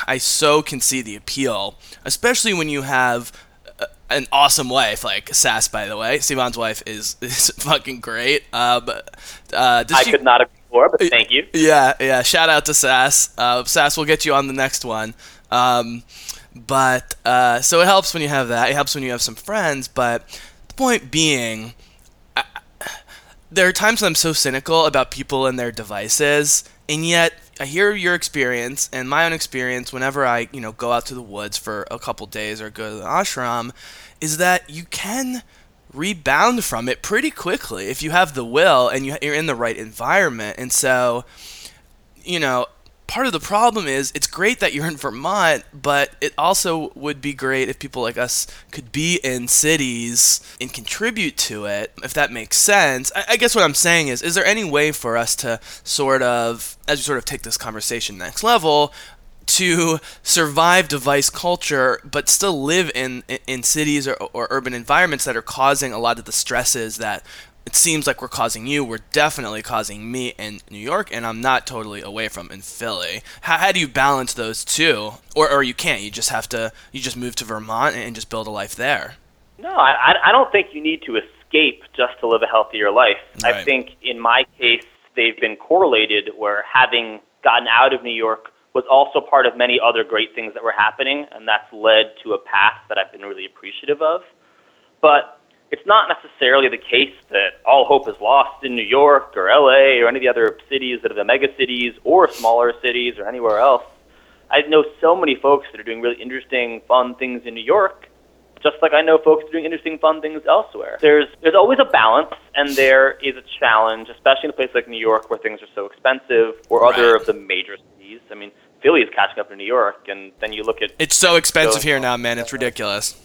I so can see the appeal, especially when you have an awesome wife, like Sas. By the way, Sivan's wife is is fucking great. Uh, but uh, I she, could not have before, but thank you. Yeah, yeah. Shout out to Sas. Uh, Sas, we'll get you on the next one. Um, but uh, so it helps when you have that. It helps when you have some friends. But the point being, I, there are times when I'm so cynical about people and their devices, and yet I hear your experience and my own experience whenever I, you know, go out to the woods for a couple days or go to the ashram is that you can rebound from it pretty quickly if you have the will and you're in the right environment. And so, you know, part of the problem is it's great that you're in Vermont, but it also would be great if people like us could be in cities and contribute to it, if that makes sense. I, I, guess what I'm saying is, is there any way for us to sort of, as we sort of take this conversation next level, to survive device culture but still live in in cities or, or urban environments that are causing a lot of the stresses that it seems like we're causing you. We're definitely causing me in New York, and I'm not totally away from in Philly. How, how do you balance those two? Or, or you can't. You just have to, you just move to Vermont and just build a life there. No, I, I don't think you need to escape just to live a healthier life. Right. I think in my case, they've been correlated where having gotten out of New York was also part of many other great things that were happening, and that's led to a path that I've been really appreciative of. But it's not necessarily the case that all hope is lost in New York or LA or any of the other cities that are the mega cities or smaller cities or anywhere else. I know so many folks that are doing really interesting, fun things in New York, just like I know folks doing interesting, fun things elsewhere. There's there's always a balance, and there is a challenge, especially in a place like New York where things are so expensive, or right. other of the major cities. I mean, Philly is catching up to New York, and then you look at it's so expensive here now, man. It's ridiculous.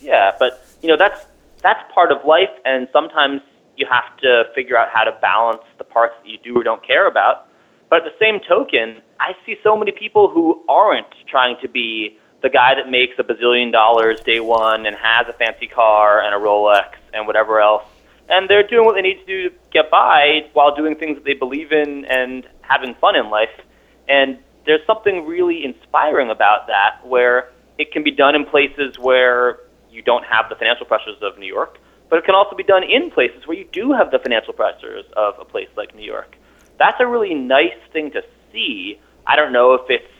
Yeah, but you know that's that's part of life, and sometimes you have to figure out how to balance the parts that you do or don't care about. But at the same token, I see so many people who aren't trying to be the guy that makes a bazillion dollars day one and has a fancy car and a Rolex and whatever else. And they're doing what they need to do to get by while doing things that they believe in and having fun in life. And there's something really inspiring about that where it can be done in places where you don't have the financial pressures of New York, but it can also be done in places where you do have the financial pressures of a place like New York. That's a really nice thing to see. I don't know if it's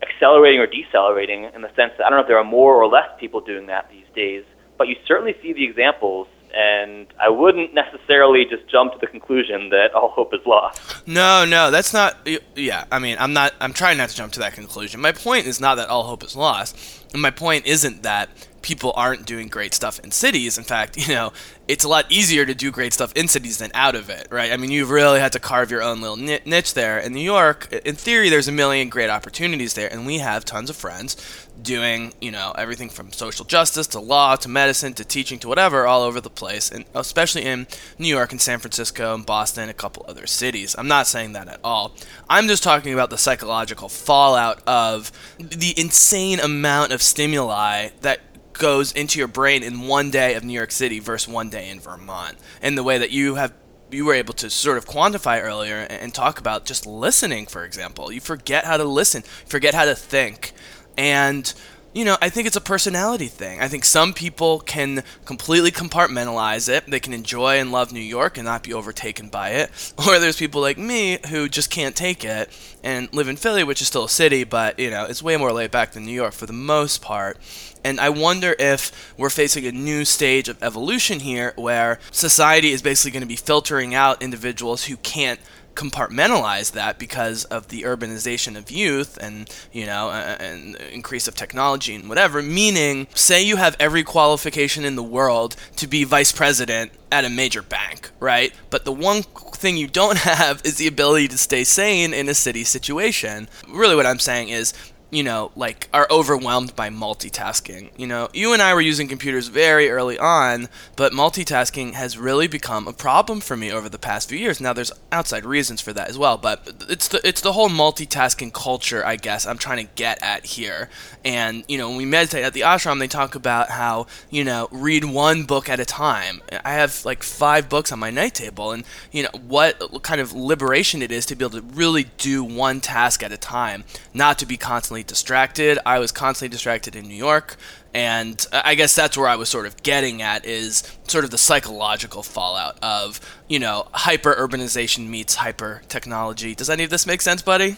accelerating or decelerating in the sense that I don't know if there are more or less people doing that these days, but you certainly see the examples and I wouldn't necessarily just jump to the conclusion that all hope is lost. No, no, that's not. Yeah, I mean, I'm not. I'm trying not to jump to that conclusion. My point is not that all hope is lost, and my point isn't that people aren't doing great stuff in cities. In fact, you know, it's a lot easier to do great stuff in cities than out of it, right? I mean, you've really had to carve your own little niche there. In New York, in theory, there's a million great opportunities there, and we have tons of friends doing, you know, everything from social justice to law to medicine to teaching to whatever all over the place, and especially in New York and San Francisco and Boston and a couple other cities. I'm not saying that at all. I'm just talking about the psychological fallout of the insane amount of stimuli that goes into your brain in one day of New York City versus one day in Vermont, and the way that you have you were able to sort of quantify earlier and talk about just listening, for example. You forget how to listen, forget how to think, and you know, I think it's a personality thing. I think some people can completely compartmentalize it. They can enjoy and love New York and not be overtaken by it. Or there's people like me who just can't take it and live in Philly, which is still a city, but, you know, it's way more laid back than New York for the most part. And I wonder if we're facing a new stage of evolution here where society is basically going to be filtering out individuals who can't compartmentalize that because of the urbanization of youth and you know and increase of technology and whatever meaning say you have every qualification in the world to be vice president at a major bank right? But the one thing you don't have is the ability to stay sane in a city situation. Really what i'm saying is you know, like are overwhelmed by multitasking. You know, you and I were using computers very early on, but multitasking has really become a problem for me over the past few years. Now there's outside reasons for that as well, but it's the it's the whole multitasking culture, I guess, I'm trying to get at here. And, you know, when we meditate at the ashram, they talk about how, you know, read one book at a time. I have like 5 books on my night table and, you know, what kind of liberation it is to be able to really do one task at a time, not to be constantly constantly distracted. I was constantly distracted in New York, and I guess that's where I was sort of getting at is sort of the psychological fallout of you know hyper urbanization meets hyper technology. Does any of this make sense, buddy?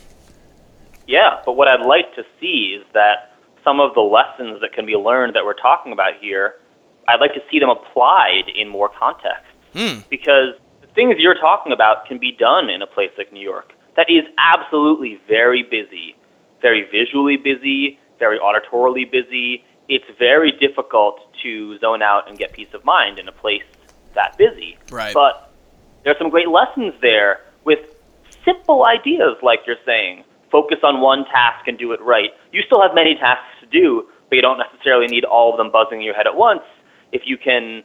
Yeah, but what I'd like to see is that some of the lessons that can be learned that we're talking about here, I'd like to see them applied in more context. Hmm. Because the things you're talking about can be done in a place like New York that is absolutely very busy very visually busy, very auditorily busy. It's very difficult to zone out and get peace of mind in a place that busy. Right. But there's some great lessons there with simple ideas, like you're saying. Focus on one task and do it right. You still have many tasks to do, but you don't necessarily need all of them buzzing in your head at once. If you can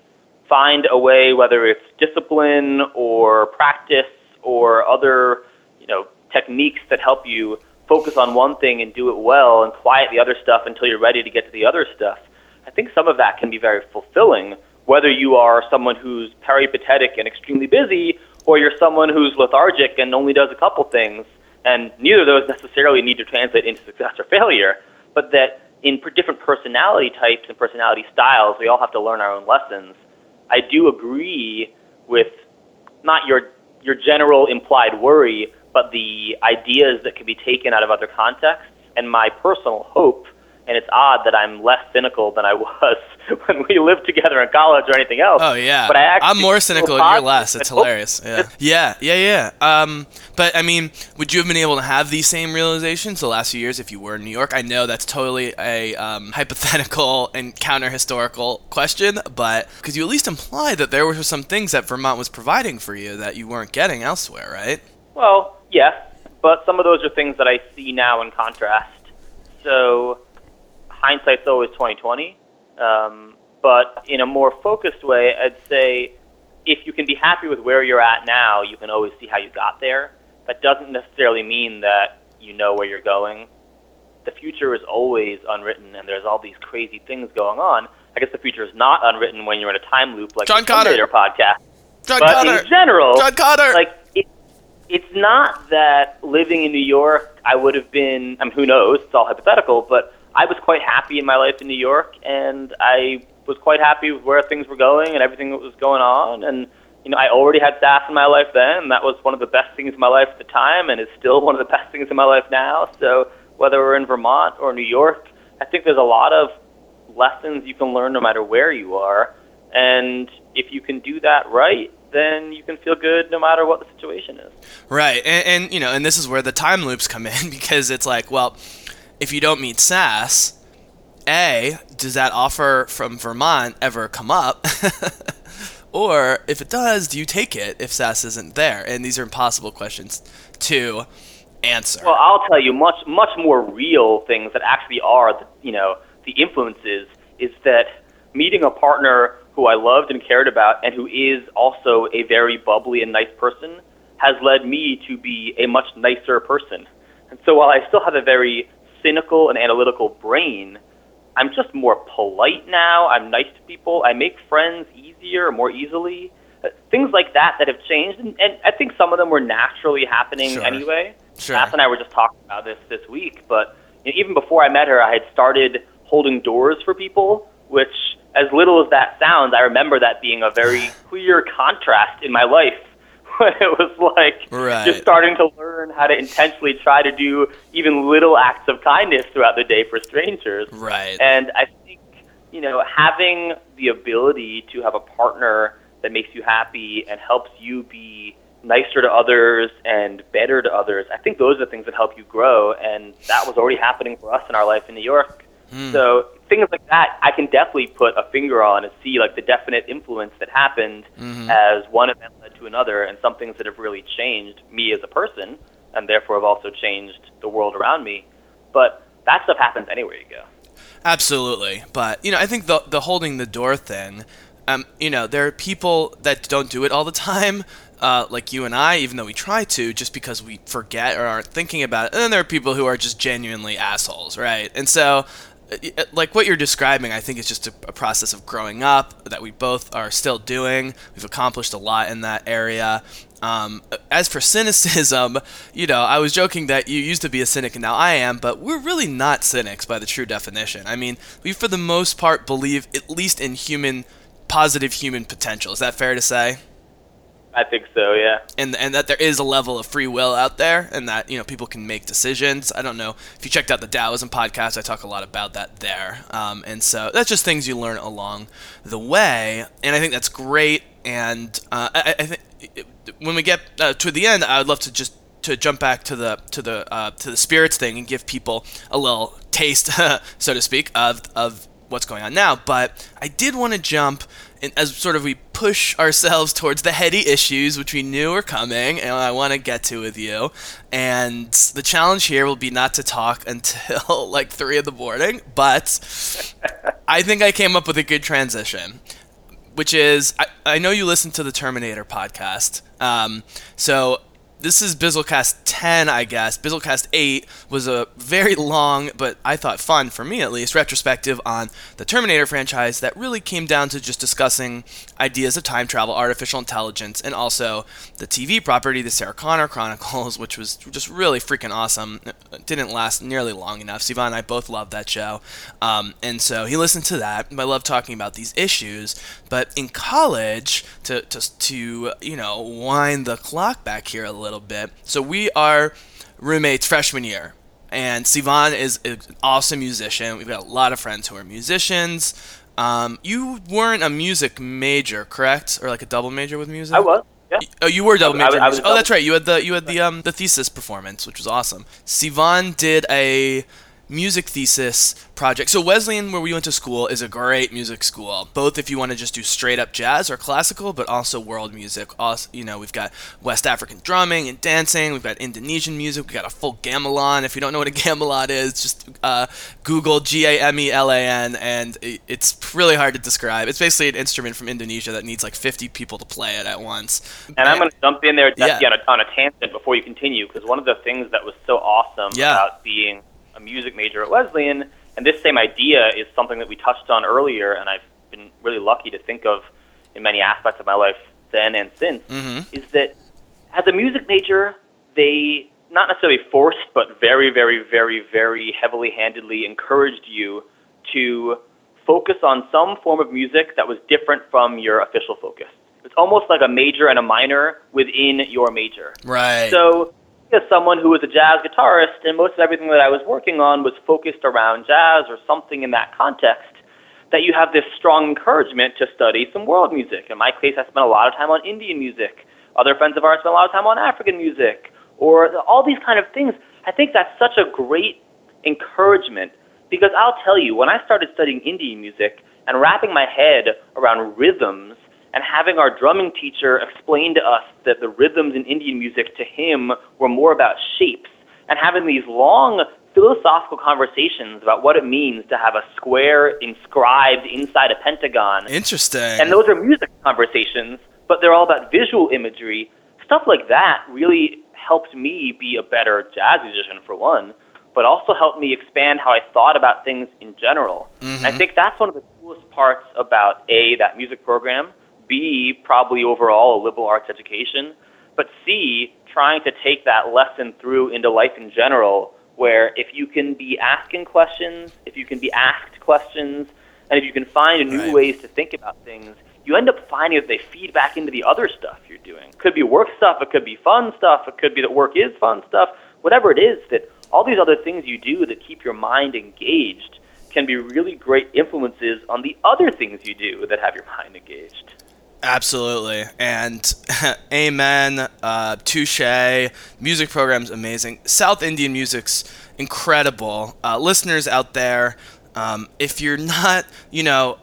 find a way, whether it's discipline or practice or other, you know, techniques that help you focus on one thing and do it well and quiet the other stuff until you're ready to get to the other stuff. I think some of that can be very fulfilling, whether you are someone who's peripatetic and extremely busy, or you're someone who's lethargic and only does a couple things. And neither of those necessarily need to translate into success or failure, but that in different personality types and personality styles, we all have to learn our own lessons. I do agree with not your your general implied worry, but the ideas that can be taken out of other contexts. And my personal hope, and it's odd that I'm less cynical than I was when we lived together in college or anything else. Oh yeah, but I actually I'm more cynical and you're less. It's hilarious. Yeah, yeah, yeah, yeah. Um, but I mean, would you have been able to have these same realizations the last few years if you were in New York? I know that's totally a um, hypothetical and counter historical question, but because you at least implied that there were some things that Vermont was providing for you that you weren't getting elsewhere, right? Well, yes, but some of those are things that I see now in contrast. So hindsight's always 2020. Um, but in a more focused way, I'd say if you can be happy with where you're at now, you can always see how you got there. That doesn't necessarily mean that you know where you're going. The future is always unwritten, and there's all these crazy things going on. I guess the future is not unwritten when you're in a time loop like John the Terminator podcast. John but Connor. in general, John Connor. like it's not that living in New York, I would have been. I mean, who knows? It's all hypothetical, but I was quite happy in my life in New York, and I was quite happy with where things were going and everything that was going on. And you know, I already had staff in my life then. And that was one of the best things in my life at the time, and is still one of the best things in my life now. So whether we're in Vermont or New York, I think there's a lot of lessons you can learn no matter where you are. And if you can do that right, then you can feel good no matter what the situation is. Right, and, and you know, and this is where the time loops come in because it's like, well, if you don't meet Sas, a does that offer from Vermont ever come up? or if it does, do you take it if Sas isn't there? And these are impossible questions to answer. Well, I'll tell you much much more real things that actually are the, you know the influences is that meeting a partner who I loved and cared about and who is also a very bubbly and nice person has led me to be a much nicer person. And so while I still have a very cynical and analytical brain, I'm just more polite now. I'm nice to people. I make friends easier, more easily. Uh, Things like that that have changed, and, and I think some of them were naturally happening Sure. anyway. Sure. Matt and I were just talking about this this week, but you know, even before I met her, I had started holding doors for people, which, as little as that sounds, I remember that being a very clear contrast in my life. When it was like Right. just starting to learn how to intentionally try to do even little acts of kindness throughout the day for strangers. right. And I think, you know, having the ability to have a partner that makes you happy and helps you be nicer to others and better to others, I think those are the things that help you grow. And that was already happening for us in our life in New York. Hmm. So things like that, I can definitely put a finger on and see like the definite influence that happened Mhm. as one event led to another, and some things that have really changed me as a person, and therefore have also changed the world around me. But that stuff happens anywhere you go. Absolutely, but you know, I think the the holding the door thing. Um, you know, there are people that don't do it all the time, uh, like you and I, even though we try to, just because we forget or aren't thinking about it. And then there are people who are just genuinely assholes, right? And so, Uh, uh, like what you're describing, I think is just a, a process of growing up that we both are still doing. We've accomplished a lot in that area. Um, uh, as for cynicism, you know, I was joking that you used to be a cynic and now I am, but we're really not cynics by the true definition. I mean, we for the most part believe at least in human, positive human potential. Is that fair to say? I think so, yeah. and and that there is a level of free will out there, and that you know people can make decisions. I don't know if you checked out the Taoism podcast, I talk a lot about that there, um, and so that's just things you learn along the way, and I think that's great. And uh, I, I think when we get uh, to the end, I would love to just to jump back to the to the uh, to the spirits thing and give people a little taste, so to speak, of of what's going on now. But I did want to jump as sort of we push ourselves towards the heady issues which we knew were coming, and I want to get to with you. And the challenge here will be not to talk until like three in the morning, but I think I came up with a good transition which is I, I know you listen to the Terminator podcast. Um, so this is Bizzlecast 10, I guess. Bizzlecast 8 was a very long, but I thought fun, for me at least, retrospective on the Terminator franchise that really came down to just discussing ideas of time travel, artificial intelligence, and also the TV property, the Sarah Connor Chronicles, which was just really freaking awesome. It didn't last nearly long enough. Sivan and I both loved that show. Um, and so he listened to that. I love talking about these issues. But in college, to, to, to you know, wind the clock back here a little bit. So we are roommates freshman year. And Sivan is an awesome musician. We've got a lot of friends who are musicians. Um, you weren't a music major, correct? Or like a double major with music? I was. Yeah. Oh, you were a double I- I- major. I music. a oh, that's right. You had the you had the um the thesis performance, which was awesome. Sivan did a music thesis project. So Wesleyan, where we went to school, is a great music school. Both if you want to just do straight up jazz or classical, but also world music. Also, you know, we've got West African drumming and dancing. We've got Indonesian music. We've got a full gamelan. If you don't know what a gamelan is, just uh, Google G A M E L A N, and it's really hard to describe. It's basically an instrument from Indonesia that needs like 50 people to play it at once. And I'm going to jump in there Yeah. on, a, on a tangent before you continue, because one of the things that was so awesome Yeah. about being music major at Wesleyan, and this same idea is something that we touched on earlier, and I've been really lucky to think of in many aspects of my life then and since, Mhm. is that as a music major, they not necessarily forced, but very, very, very, very heavily handedly encouraged you to focus on some form of music that was different from your official focus. It's almost like a major and a minor within your major. Right. So, as someone who was a jazz guitarist, and most of everything that I was working on was focused around jazz or something in that context, that you have this strong encouragement to study some world music. In my case, I spent a lot of time on Indian music. Other friends of ours spent a lot of time on African music, or all these kind of things. I think that's such a great encouragement because I'll tell you, when I started studying Indian music and wrapping my head around rhythms and having our drumming teacher explain to us that the rhythms in Indian music to him were more about shapes and having these long philosophical conversations about what it means to have a square inscribed inside a pentagon. Interesting. And those are music conversations, but they're all about visual imagery. Stuff like that really helped me be a better jazz musician, for one, but also helped me expand how I thought about things in general. And I mm-hmm. think that's one of the coolest parts about A, that music program, B, probably overall a liberal arts education, but C, trying to take that lesson through into life in general, where if you can be asking questions, if you can be asked questions, and if you can find new Right. ways to think about things, you end up finding that they feed back into the other stuff you're doing. Could be work stuff, it could be fun stuff, it could be that work is fun stuff, whatever it is, that all these other things you do that keep your mind engaged can be really great influences on the other things you do that have your mind engaged. Absolutely. And amen. Uh, touche. Music program's amazing. South Indian music's incredible. Uh, listeners out there, um, if you're not, you know,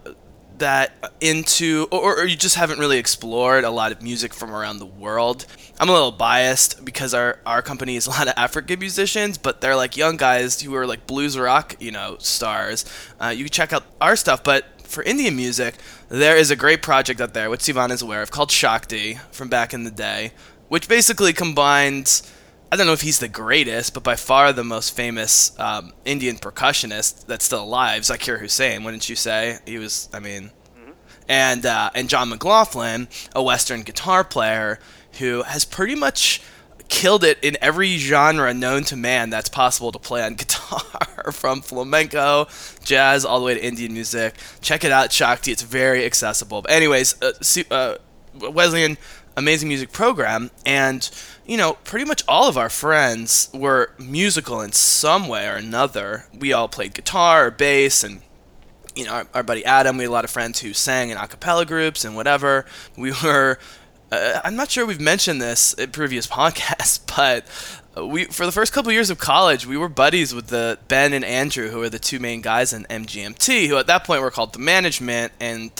that into, or, or you just haven't really explored a lot of music from around the world, I'm a little biased because our, our company is a lot of African musicians, but they're like young guys who are like blues rock, you know, stars. Uh, you can check out our stuff, but for Indian music, there is a great project out there, which Sivan is aware of, called Shakti from back in the day, which basically combines. I don't know if he's the greatest, but by far the most famous um, Indian percussionist that's still alive, Zakir Hussain. Wouldn't you say he was? I mean, mm-hmm. and uh, and John McLaughlin, a Western guitar player who has pretty much killed it in every genre known to man that's possible to play on guitar, from flamenco, jazz, all the way to Indian music. Check it out, Shakti. It's very accessible. But anyways, uh, uh, Wesleyan amazing music program, and you know, pretty much all of our friends were musical in some way or another. We all played guitar or bass and you know, our, our, buddy Adam, we had a lot of friends who sang in a cappella groups and whatever. We were uh, I'm not sure we've mentioned this in previous podcasts, but we for the first couple years of college, we were buddies with the Ben and Andrew, who are the two main guys in MGMT, who at that point were called the management, and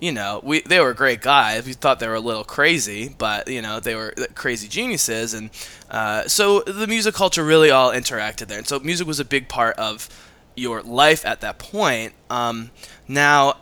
you know, we they were great guys. We thought they were a little crazy, but you know, they were crazy geniuses, and uh, so the music culture really all interacted there, and so music was a big part of your life at that point. Um, now,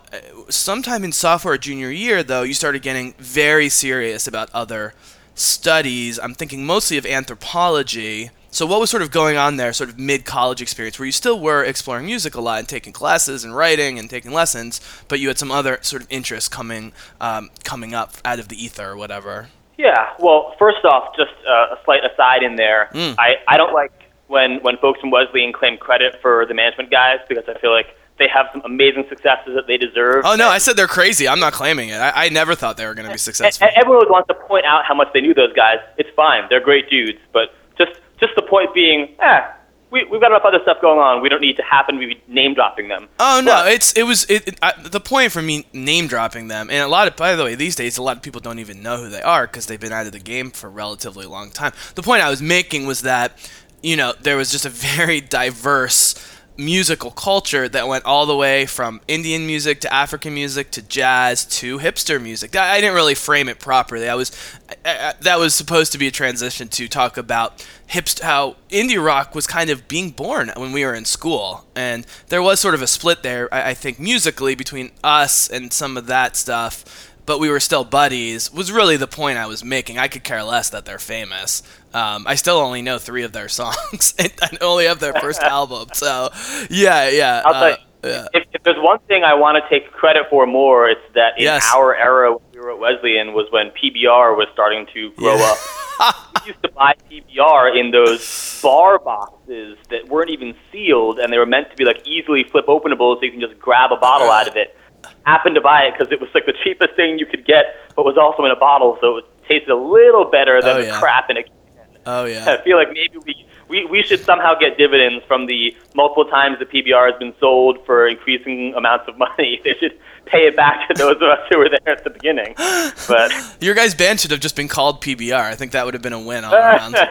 sometime in sophomore junior year, though, you started getting very serious about other studies. I'm thinking mostly of anthropology. So, what was sort of going on there, sort of mid college experience, where you still were exploring music a lot and taking classes and writing and taking lessons, but you had some other sort of interests coming um, coming up out of the ether or whatever? Yeah. Well, first off, just uh, a slight aside in there. Mm. I, I don't like when when folks from Wesleyan claim credit for the management guys because I feel like they have some amazing successes that they deserve. Oh no, I said they're crazy. I'm not claiming it. I, I never thought they were going to be successful. Everyone wants to point out how much they knew those guys. It's fine. They're great dudes, but just just the point being, eh, we, we've got enough other stuff going on. We don't need to happen to be name dropping them. Oh no, but, it's it was it, it I, the point for me name dropping them, and a lot of by the way these days a lot of people don't even know who they are because they've been out of the game for a relatively long time. The point I was making was that you know, there was just a very diverse musical culture that went all the way from Indian music to African music to jazz to hipster music. I didn't really frame it properly. I was I, I, that was supposed to be a transition to talk about hipster how indie rock was kind of being born when we were in school, and there was sort of a split there. I, I think musically between us and some of that stuff but we were still buddies was really the point I was making. I could care less that they're famous. Um, I still only know three of their songs, and I only have their first album. So, yeah, yeah. Uh, yeah. If, if, there's one thing I want to take credit for more, it's that in yes. our era when we were at Wesleyan was when PBR was starting to grow yeah. up. we used to buy PBR in those bar boxes that weren't even sealed, and they were meant to be like easily flip openable, so you can just grab a bottle out of it happened to buy it because it was like the cheapest thing you could get, but was also in a bottle, so it tasted a little better than oh, yeah. the crap in a. Oh yeah. I feel like maybe we, we we should somehow get dividends from the multiple times the PBR has been sold for increasing amounts of money. They should pay it back to those of us who were there at the beginning. But your guys' band should have just been called PBR. I think that would have been a win all around.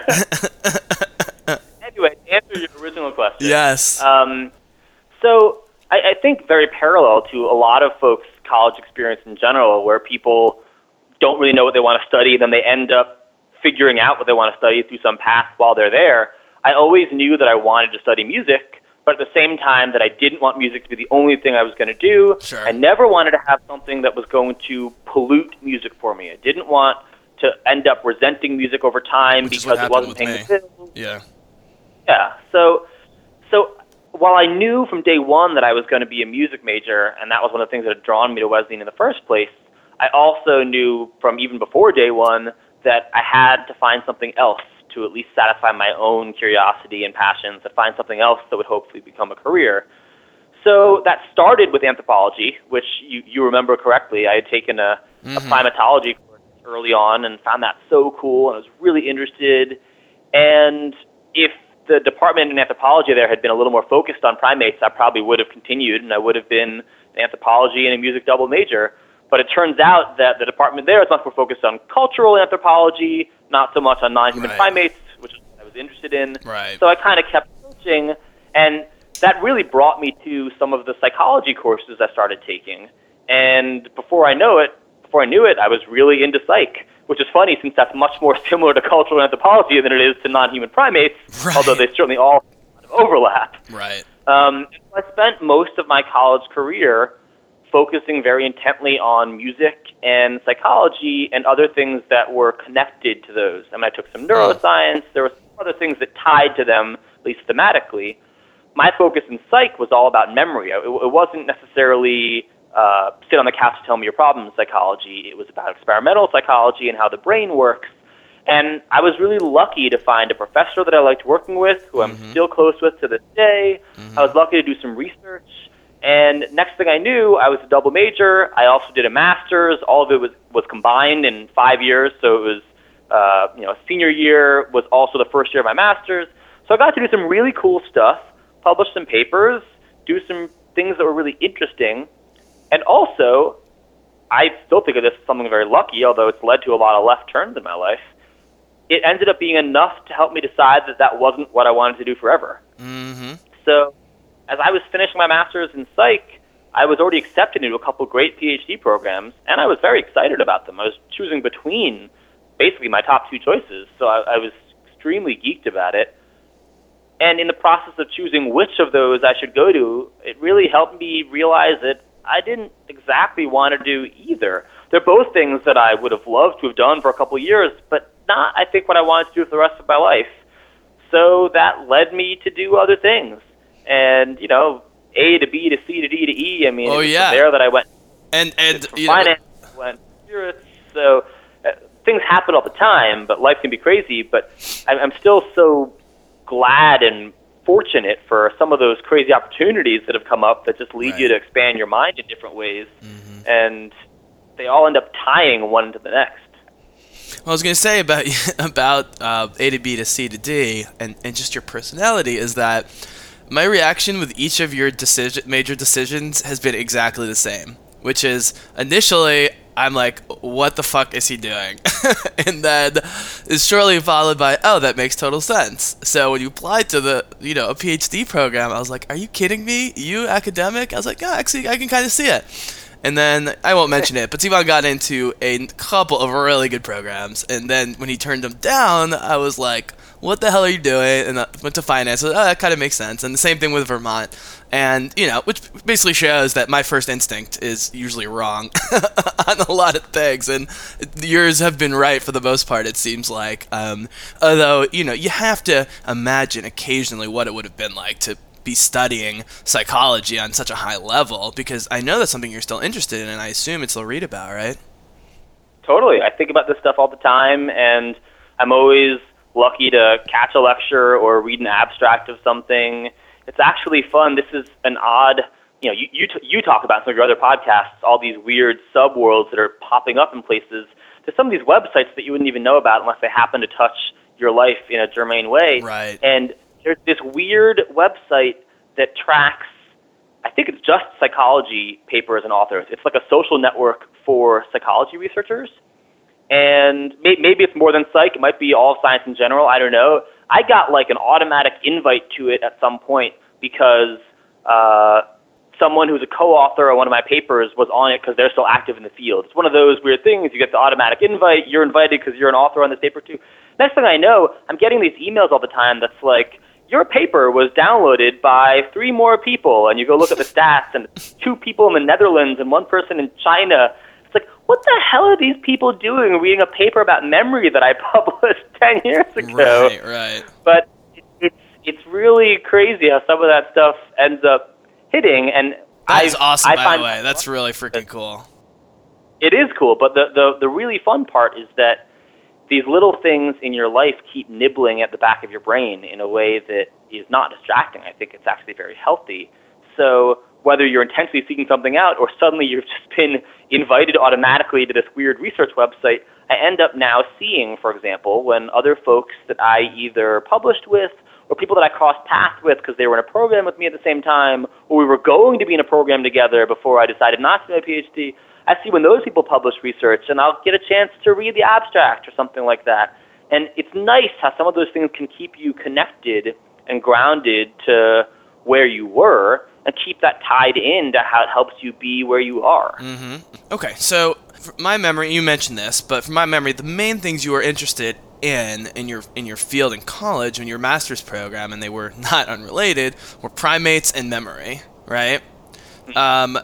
anyway, to answer your original question. Yes. Um, so I, I think very parallel to a lot of folks' college experience in general, where people don't really know what they want to study, then they end up figuring out what they want to study through some path while they're there. I always knew that I wanted to study music, but at the same time that I didn't want music to be the only thing I was going to do. Sure. I never wanted to have something that was going to pollute music for me. I didn't want to end up resenting music over time Which because it wasn't paying the bills. Yeah. Yeah. So so while I knew from day one that I was going to be a music major, and that was one of the things that had drawn me to Wesleyan in the first place, I also knew from even before day one that I had to find something else to at least satisfy my own curiosity and passions, to find something else that would hopefully become a career. So that started with anthropology, which you, you remember correctly. I had taken a, mm-hmm. a primatology course early on and found that so cool, and I was really interested. And if the department in anthropology there had been a little more focused on primates, I probably would have continued and I would have been an anthropology and a music double major. But it turns out that the department there is much more focused on cultural anthropology, not so much on non-human Right. primates, which I was interested in. Right. So I kind of kept searching, and that really brought me to some of the psychology courses I started taking. And before I know it, before I knew it, I was really into psych, which is funny since that's much more similar to cultural anthropology than it is to non-human primates, Right. although they certainly all overlap. Right. Um, I spent most of my college career focusing very intently on music and psychology and other things that were connected to those. I mean, I took some neuroscience. There were some other things that tied to them, at least thematically. My focus in psych was all about memory. It, it wasn't necessarily uh, sit on the couch and tell me your problems psychology. It was about experimental psychology and how the brain works. And I was really lucky to find a professor that I liked working with, who I'm still close with to this day. I was lucky to do some research. And next thing I knew, I was a double major. I also did a master's. All of it was, was combined in five years. So it was, uh, you know, senior year was also the first year of my master's. So I got to do some really cool stuff, publish some papers, do some things that were really interesting. And also, I still think of this as something very lucky, although it's led to a lot of left turns in my life. It ended up being enough to help me decide that that wasn't what I wanted to do forever. Mm-hmm. So, as I was finishing my master's in psych, I was already accepted into a couple great PhD programs, and I was very excited about them. I was choosing between basically my top two choices, so I, I was extremely geeked about it. And in the process of choosing which of those I should go to, it really helped me realize that I didn't exactly want to do either. They're both things that I would have loved to have done for a couple of years, but not, I think, what I wanted to do for the rest of my life. So that led me to do other things. And, you know, A to B to C to D to E. I mean, Oh, yeah. there that I went And and you know, went spirits. So uh, things happen all the time, but life can be crazy. But I'm, I'm still so glad and fortunate for some of those crazy opportunities that have come up that just lead you to expand your mind in different ways, Mm-hmm. and they all end up tying one to the next. What I was gonna say about about uh, A to B to C to D and, and just your personality is that my reaction with each of your decision major decisions has been exactly the same, which is initially I'm like, what the fuck is he doing? and then is shortly followed by, oh, that makes total sense. So when you applied to the, you know, a PhD program, I was like, are you kidding me? You academic? I was like, yeah, actually, I can kind of see it. And then I won't mention it, but Sivan got into a couple of really good programs. And then when he turned them down, I was like, "What the hell are you doing?" And I went to finance. Oh, that kind of makes sense. And the same thing with Vermont. And you know, which basically shows that my first instinct is usually wrong on a lot of things, and yours have been right for the most part. It seems like. Um, although you know, you have to imagine occasionally what it would have been like to be studying psychology on such a high level because I know that's something you're still interested in and I assume it's still read about, right? Totally. I think about this stuff all the time, and I'm always lucky to catch a lecture or read an abstract of something. It's actually fun. This is an odd, you know, you you, t- you talk about some of your other podcasts all these weird subworlds that are popping up in places. There's some of these websites that you wouldn't even know about unless they happen to touch your life in a germane way. Right. And there's this weird website that tracks I think it's just psychology papers and authors. It's like a social network for psychology researchers. And may- maybe it's more than psych. It might be all science in general. I don't know. I got like an automatic invite to it at some point because uh, someone who's a co-author of one of my papers was on it because they're still active in the field. It's one of those weird things. You get the automatic invite. You're invited because you're an author on this paper too. Next thing I know, I'm getting these emails all the time that's like, your paper was downloaded by three more people, and you go look at the stats, and two people in the Netherlands and one person in China. What the hell are these people doing reading a paper about memory that I published 10 years ago? Right, right. But it's, it's really crazy how some of that stuff ends up hitting. And That is I've- awesome, I by the way. That's really freaking cool. it is cool, but the, the, the really fun part is that these little things in your life keep nibbling at the back of your brain in a way that is not distracting. I think it's actually very healthy. So whether you're intentionally seeking something out or suddenly you've just been invited automatically to this weird research website, I end up now seeing, for example, when other folks that I either published with or people that I crossed paths with because they were in a program with me at the same time, or we were going to be in a program together before I decided not to do a PhD, I see when those people publish research, and I'll get a chance to read the abstract or something like that. And it's nice how some of those things can keep you connected and grounded to where you were keep that tied in to how it helps you be where you are. Mm-hmm. Okay, so from my memory, you mentioned this, but from my memory, the main things you were interested in in your in your field in college in your master's program, and they were not unrelated, were primates and memory, right? Mm-hmm. Um,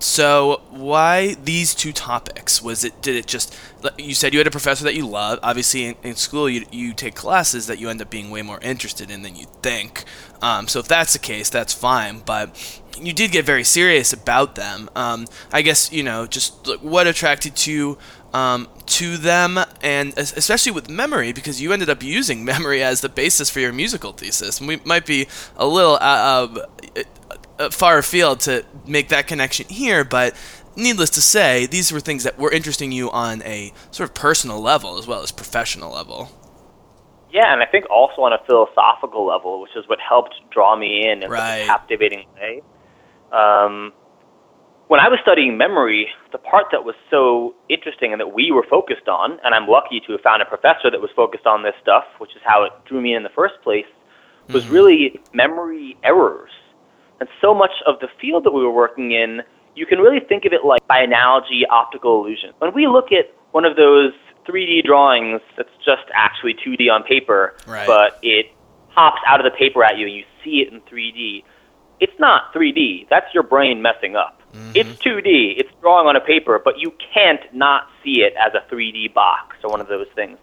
so why these two topics? Was it did it just you said you had a professor that you love? Obviously, in, in school you you take classes that you end up being way more interested in than you think. Um, so if that's the case, that's fine. But you did get very serious about them. Um, I guess you know just what attracted you um, to them, and especially with memory, because you ended up using memory as the basis for your musical thesis. We might be a little uh, uh, far afield to make that connection here, but needless to say, these were things that were interesting you on a sort of personal level as well as professional level. Yeah, and I think also on a philosophical level, which is what helped draw me in in right. such a captivating way. Um, when I was studying memory, the part that was so interesting and that we were focused on, and I'm lucky to have found a professor that was focused on this stuff, which is how it drew me in in the first place, was mm-hmm. really memory errors. And so much of the field that we were working in, you can really think of it like by analogy optical illusion. When we look at one of those 3D drawings that's just actually 2D on paper, right. but it pops out of the paper at you and you see it in 3D, it's not 3D. That's your brain messing up. Mm-hmm. It's 2D. It's drawing on a paper, but you can't not see it as a 3D box or one of those things.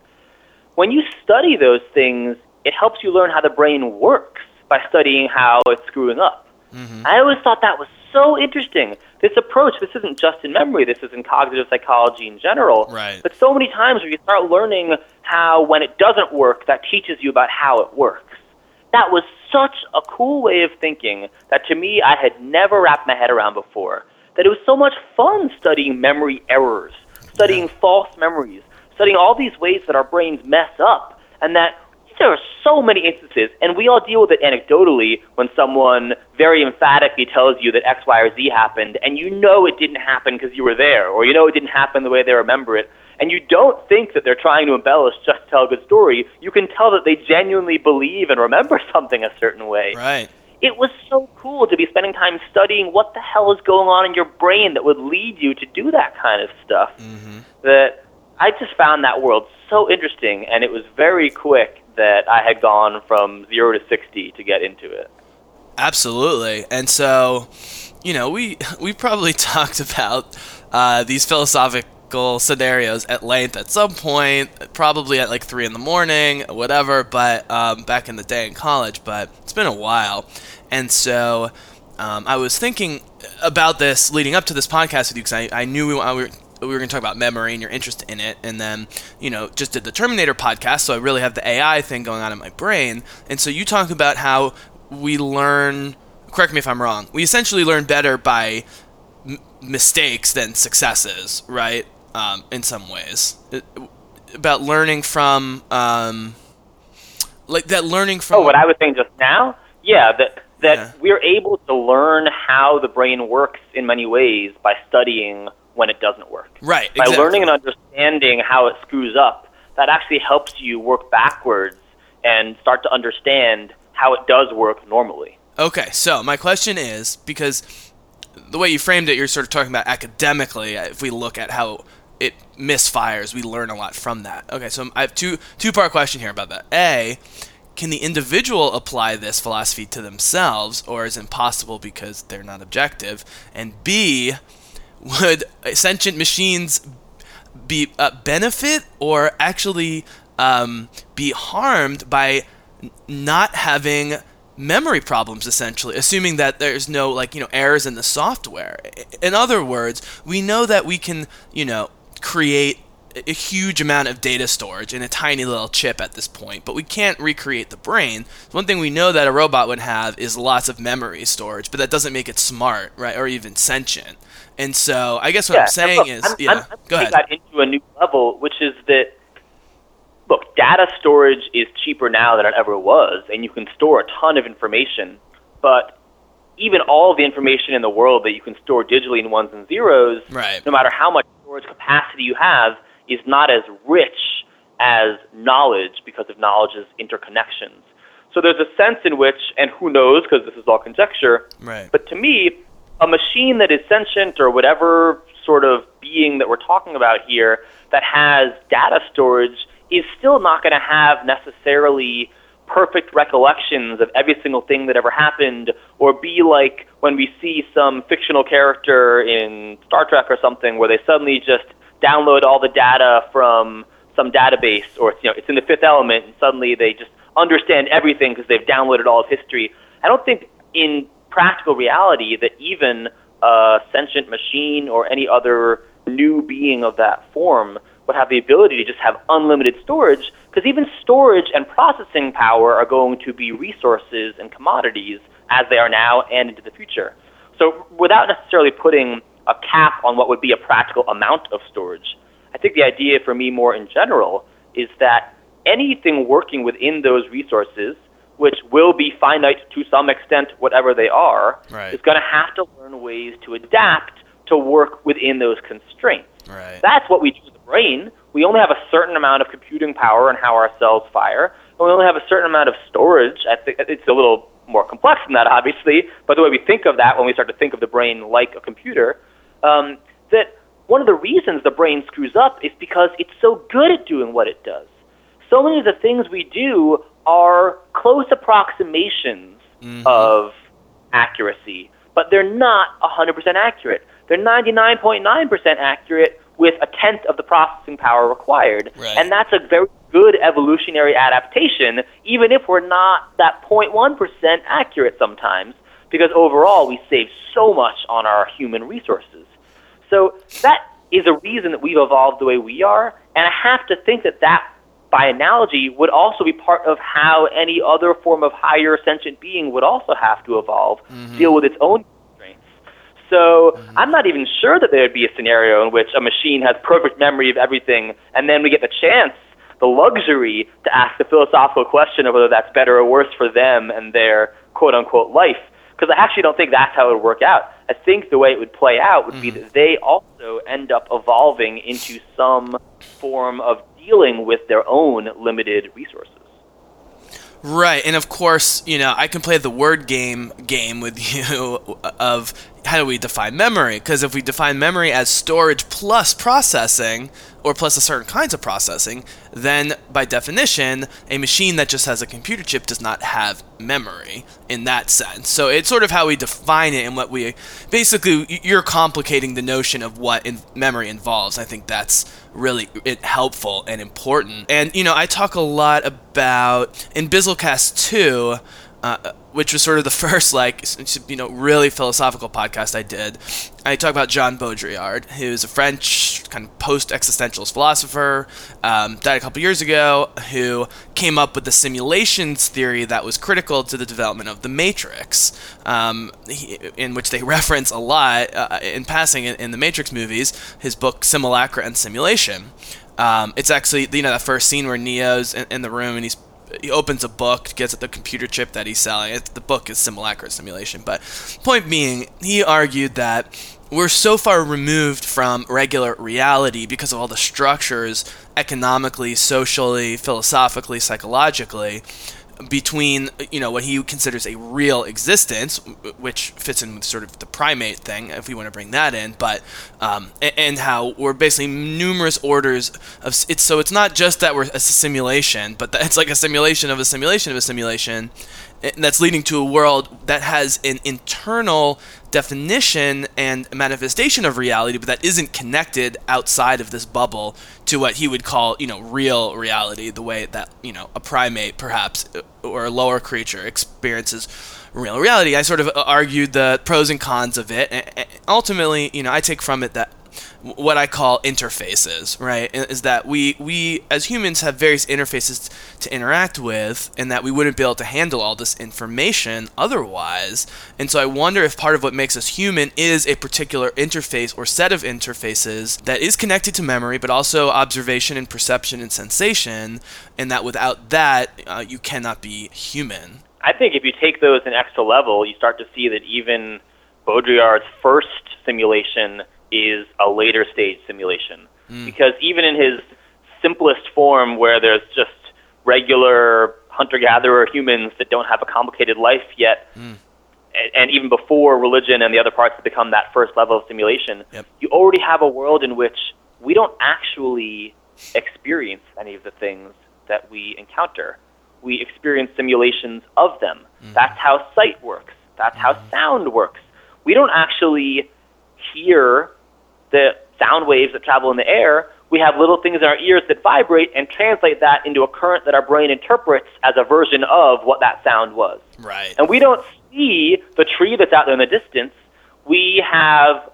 When you study those things, it helps you learn how the brain works by studying how it's screwing up. Mm-hmm. I always thought that was so interesting. This approach, this isn't just in memory, this is in cognitive psychology in general. Right. But so many times where you start learning how, when it doesn't work, that teaches you about how it works. That was such a cool way of thinking that to me I had never wrapped my head around before. That it was so much fun studying memory errors, studying yeah. false memories, studying all these ways that our brains mess up, and that there are so many instances, and we all deal with it anecdotally when someone very emphatically tells you that X, Y, or Z happened, and you know it didn't happen because you were there, or you know it didn't happen the way they remember it and you don't think that they're trying to embellish just to tell a good story. You can tell that they genuinely believe and remember something a certain way. Right. It was so cool to be spending time studying what the hell is going on in your brain that would lead you to do that kind of stuff. Mm-hmm. That I just found that world so interesting, and it was very quick that I had gone from zero to sixty to get into it. Absolutely, and so you know we we probably talked about uh, these philosophical scenarios at length at some point, probably at like three in the morning, whatever. But um, back in the day in college, but it's been a while, and so um, I was thinking about this leading up to this podcast with you because I, I knew we, we were we were going to talk about memory and your interest in it, and then you know just did the Terminator podcast, so I really have the AI thing going on in my brain, and so you talk about how we learn. Correct me if I'm wrong. We essentially learn better by m- mistakes than successes, right? um, in some ways it, about learning from um, like that learning from. Oh, what I was saying just now, yeah, that that yeah. we're able to learn how the brain works in many ways by studying when it doesn't work. Right. By learning and understanding how it screws up, that actually helps you work backwards and start to understand how it does work normally. Okay, so my question is because the way you framed it, you're sort of talking about academically. Uh, if we look at how it misfires, we learn a lot from that. Okay, so I have two two part question here about that. A, can the individual apply this philosophy to themselves, or is it impossible because they're not objective? And B, would sentient machines be uh, benefit or actually um, be harmed by not having memory problems essentially assuming that there's no like you know errors in the software in other words we know that we can you know create a huge amount of data storage in a tiny little chip at this point, but we can't recreate the brain. One thing we know that a robot would have is lots of memory storage, but that doesn't make it smart, right, or even sentient. And so, I guess what yeah, I'm saying look, is, I'm, yeah, I'm, go ahead. that into a new level, which is that look, data storage is cheaper now than it ever was, and you can store a ton of information, but even all the information in the world that you can store digitally in ones and zeros, right. no matter how much storage capacity you have, is not as rich as knowledge because of knowledge's interconnections. So there's a sense in which, and who knows, because this is all conjecture, right. but to me, a machine that is sentient or whatever sort of being that we're talking about here that has data storage is still not going to have necessarily perfect recollections of every single thing that ever happened or be like when we see some fictional character in Star Trek or something where they suddenly just download all the data from some database or you know it's in the fifth element and suddenly they just understand everything because they've downloaded all of history. I don't think in practical reality that even a sentient machine or any other new being of that form would have the ability to just have unlimited storage because even storage and processing power are going to be resources and commodities as they are now and into the future. So without necessarily putting a cap on what would be a practical amount of storage, I think the idea for me more in general is that anything working within those resources, which will be finite to some extent, whatever they are, right. is going to have to learn ways to adapt to work within those constraints. Right. That's what we do with the brain. We only have a certain amount of computing power and how our cells fire. And we only have a certain amount of storage. I think it's a little more complex than that, obviously, but the way we think of that when we start to think of the brain like a computer, um, that one of the reasons the brain screws up is because it's so good at doing what it does. So many of the things we do are close approximations Mhm. of accuracy, but they're not 100% accurate. They're 99.9% accurate with a tenth of the processing power required. Right. And that's a very good evolutionary adaptation, even if we're not that 0.1% accurate sometimes, because overall we save so much on our human resources. So that is a reason that we've evolved the way we are, and I have to think that that, by analogy, would also be part of how any other form of higher sentient being would also have to evolve, mm-hmm. deal with its own constraints. So mm-hmm. I'm not even sure that there would be a scenario in which a machine has perfect memory of everything, and then we get the chance, the luxury, to ask the philosophical question of whether that's better or worse for them and their quote unquote life. Because I actually don't think that's how it would work out. I think the way it would play out would be mm-hmm. that they also end up evolving into some form of dealing with their own limited resources. Right, and of course, you know, I can play the word game game with you of how do we define memory? Because if we define memory as storage plus processing, or plus a certain kinds of processing, then by definition, a machine that just has a computer chip does not have memory in that sense. So it's sort of how we define it and what we basically you're complicating the notion of what in memory involves. I think that's really helpful and important. And you know, I talk a lot about in Bizzlecast 2 uh, which was sort of the first like you know really philosophical podcast I did. I talk about Jean Baudrillard, who's a French kind of post-existentialist philosopher, um, died a couple years ago, who came up with the simulations theory that was critical to the development of the Matrix, um, he, in which they reference a lot uh, in passing in, in the Matrix movies. His book Simulacra and Simulation. Um, it's actually you know that first scene where Neo's in, in the room and he's he opens a book, gets at the computer chip that he's selling. It, the book is simulacra simulation, but point being, he argued that we're so far removed from regular reality because of all the structures economically, socially, philosophically, psychologically between you know what he considers a real existence, which fits in with sort of the primate thing, if we want to bring that in, but um, and how we're basically numerous orders of it's so it's not just that we're a simulation, but that it's like a simulation of a simulation of a simulation and that's leading to a world that has an internal definition and manifestation of reality, but that isn't connected outside of this bubble to what he would call, you know, real reality, the way that, you know, a primate perhaps or a lower creature experiences real reality. I sort of uh, argued the pros and cons of it. And ultimately, you know, I take from it that what I call interfaces, right? Is that we we as humans have various interfaces to interact with, and that we wouldn't be able to handle all this information otherwise. And so I wonder if part of what makes us human is a particular interface or set of interfaces that is connected to memory, but also observation and perception and sensation, and that without that uh, you cannot be human. I think if you take those an extra level, you start to see that even Baudrillard's first simulation is a later stage simulation. Mm. Because even in his simplest form, where there's just regular hunter gatherer humans that don't have a complicated life yet, mm. and, and, even before religion and the other parts become that first level of simulation, yep. you already have a world in which we don't actually experience any of the things that we encounter. We experience simulations of them. Mm. That's how sight works. That's how mm-hmm. sound works. We don't actually hear the sound waves that travel in the air, we have little things in our ears that vibrate and translate that into a current that our brain interprets as a version of what that sound was. Right. And we don't see the tree that's out there in the distance. We have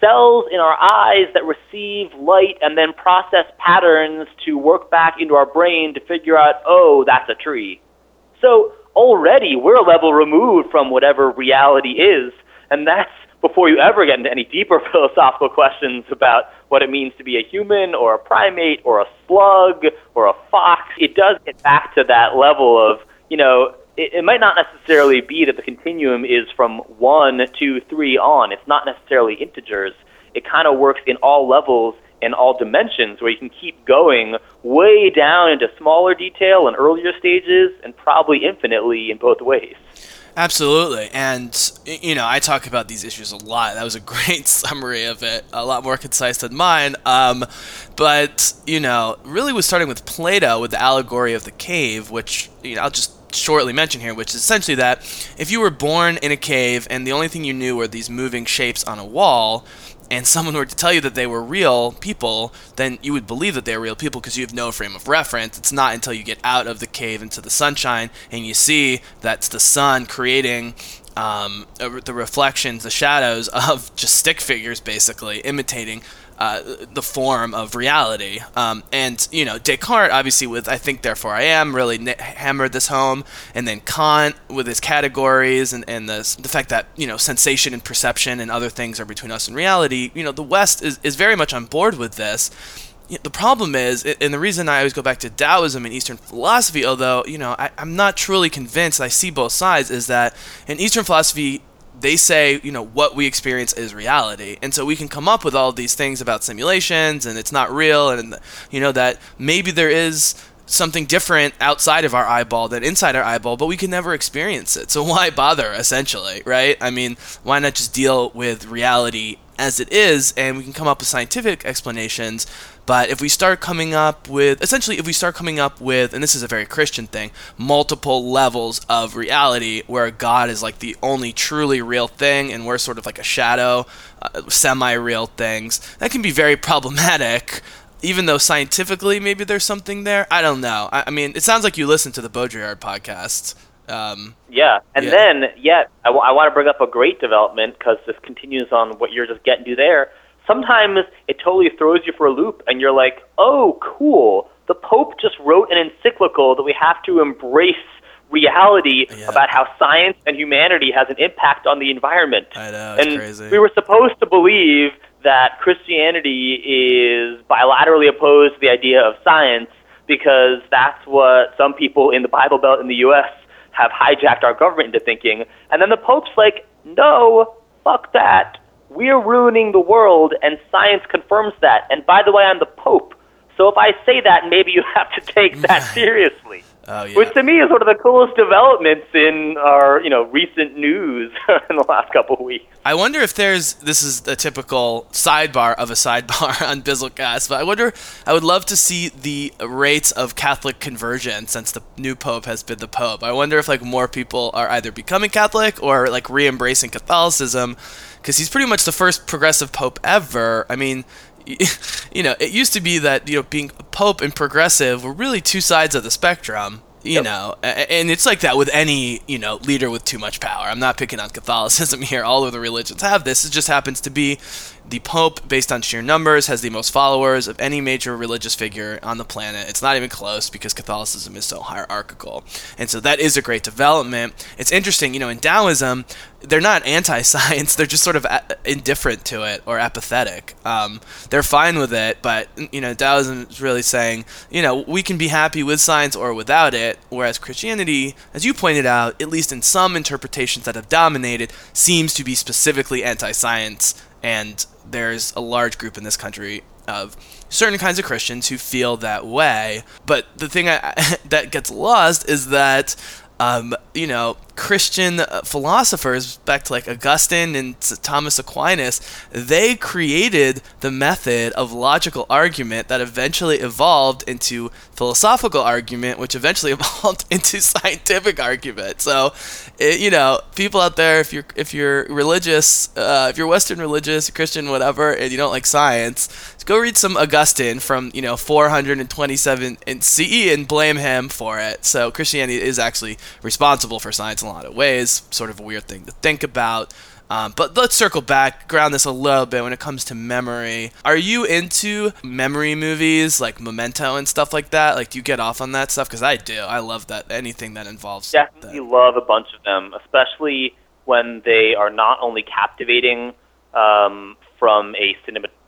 cells in our eyes that receive light and then process patterns to work back into our brain to figure out, oh, that's a tree. So already we're a level removed from whatever reality is, and that's before you ever get into any deeper philosophical questions about what it means to be a human or a primate or a slug or a fox, it does get back to that level of, you know, it, it might not necessarily be that the continuum is from one, two, three on. It's not necessarily integers. It kind of works in all levels in all dimensions where you can keep going way down into smaller detail and earlier stages and probably infinitely in both ways. Absolutely. And, you know, I talk about these issues a lot. That was a great summary of it, a lot more concise than mine. Um, but, you know, really was starting with Plato with the allegory of the cave, which, you know, I'll just shortly mention here, which is essentially that if you were born in a cave and the only thing you knew were these moving shapes on a wall, and someone were to tell you that they were real people, then you would believe that they're real people because you have no frame of reference. It's not until you get out of the cave into the sunshine and you see that's the sun creating um, the reflections, the shadows of just stick figures, basically imitating uh, the form of reality. Um, and you know, Descartes, obviously, with I think therefore I am, really hammered this home, and then Kant with his categories and and the the fact that you know sensation and perception and other things are between us and reality. You know, the West is is very much on board with this the problem is, and the reason I always go back to Taoism and Eastern philosophy, although you know I, am not truly convinced, I see both sides, is that in Eastern philosophy they say, you know, what we experience is reality. And so we can come up with all these things about simulations and it's not real and, you know, that maybe there is something different outside of our eyeball than inside our eyeball, but we can never experience it. So why bother, essentially, right? I mean, why not just deal with reality as it is and we can come up with scientific explanations but if we start coming up with, essentially, if we start coming up with, and this is a very Christian thing, multiple levels of reality where God is like the only truly real thing and we're sort of like a shadow, uh, semi real things, that can be very problematic. Even though scientifically maybe there's something there, I don't know. I, I mean, it sounds like you listen to the Baudrillard podcast. Um, yeah, and yeah. then, yeah, I, w- I want to bring up a great development because this continues on what you're just getting to there sometimes it totally throws you for a loop and you're like, oh, cool. The Pope just wrote an encyclical that we have to embrace reality yeah. about how science and humanity has an impact on the environment. I know, and crazy. we were supposed to believe that Christianity is bilaterally opposed to the idea of science because that's what some people in the Bible Belt in the U.S. have hijacked our government into thinking. And then the Pope's like, no, fuck that we're ruining the world, and science confirms that. And by the way, I'm the Pope. So if I say that, maybe you have to take that seriously. Oh, yeah. Which to me is one of the coolest developments in our, you know, recent news in the last couple of weeks. I wonder if there's this is a typical sidebar of a sidebar on Bizzlecast, but I wonder I would love to see the rates of Catholic conversion since the new pope has been the pope. I wonder if like more people are either becoming Catholic or like re-embracing Catholicism because he's pretty much the first progressive pope ever. I mean, you know, it used to be that you know being pope and progressive were really two sides of the spectrum. You yep. know, and it's like that with any you know leader with too much power. I'm not picking on Catholicism here. All of the religions have this. It just happens to be the Pope, based on sheer numbers, has the most followers of any major religious figure on the planet. It's not even close because Catholicism is so hierarchical. And so that is a great development. It's interesting, you know, in Taoism, they're not anti-science they're just sort of a- indifferent to it or apathetic um, they're fine with it but you know taoism is really saying you know we can be happy with science or without it whereas christianity as you pointed out at least in some interpretations that have dominated seems to be specifically anti-science and there's a large group in this country of certain kinds of Christians who feel that way. But the thing I, that gets lost is that, um, you know, Christian philosophers, back to like Augustine and Thomas Aquinas, they created the method of logical argument that eventually evolved into philosophical argument, which eventually evolved into scientific argument. So, it, you know, people out there, if you're if you're religious, uh, if you're Western religious, Christian, whatever, and you don't like science, go read some Augustine from you know 427 in CE and blame him for it. So Christianity is actually responsible for science lot of ways. Sort of a weird thing to think about. Um, but let's circle back, ground this a little bit when it comes to memory. Are you into memory movies like Memento and stuff like that? Like, do you get off on that stuff? Because I do. I love that. Anything that involves. Definitely that. love a bunch of them, especially when they are not only captivating um, from a cinematography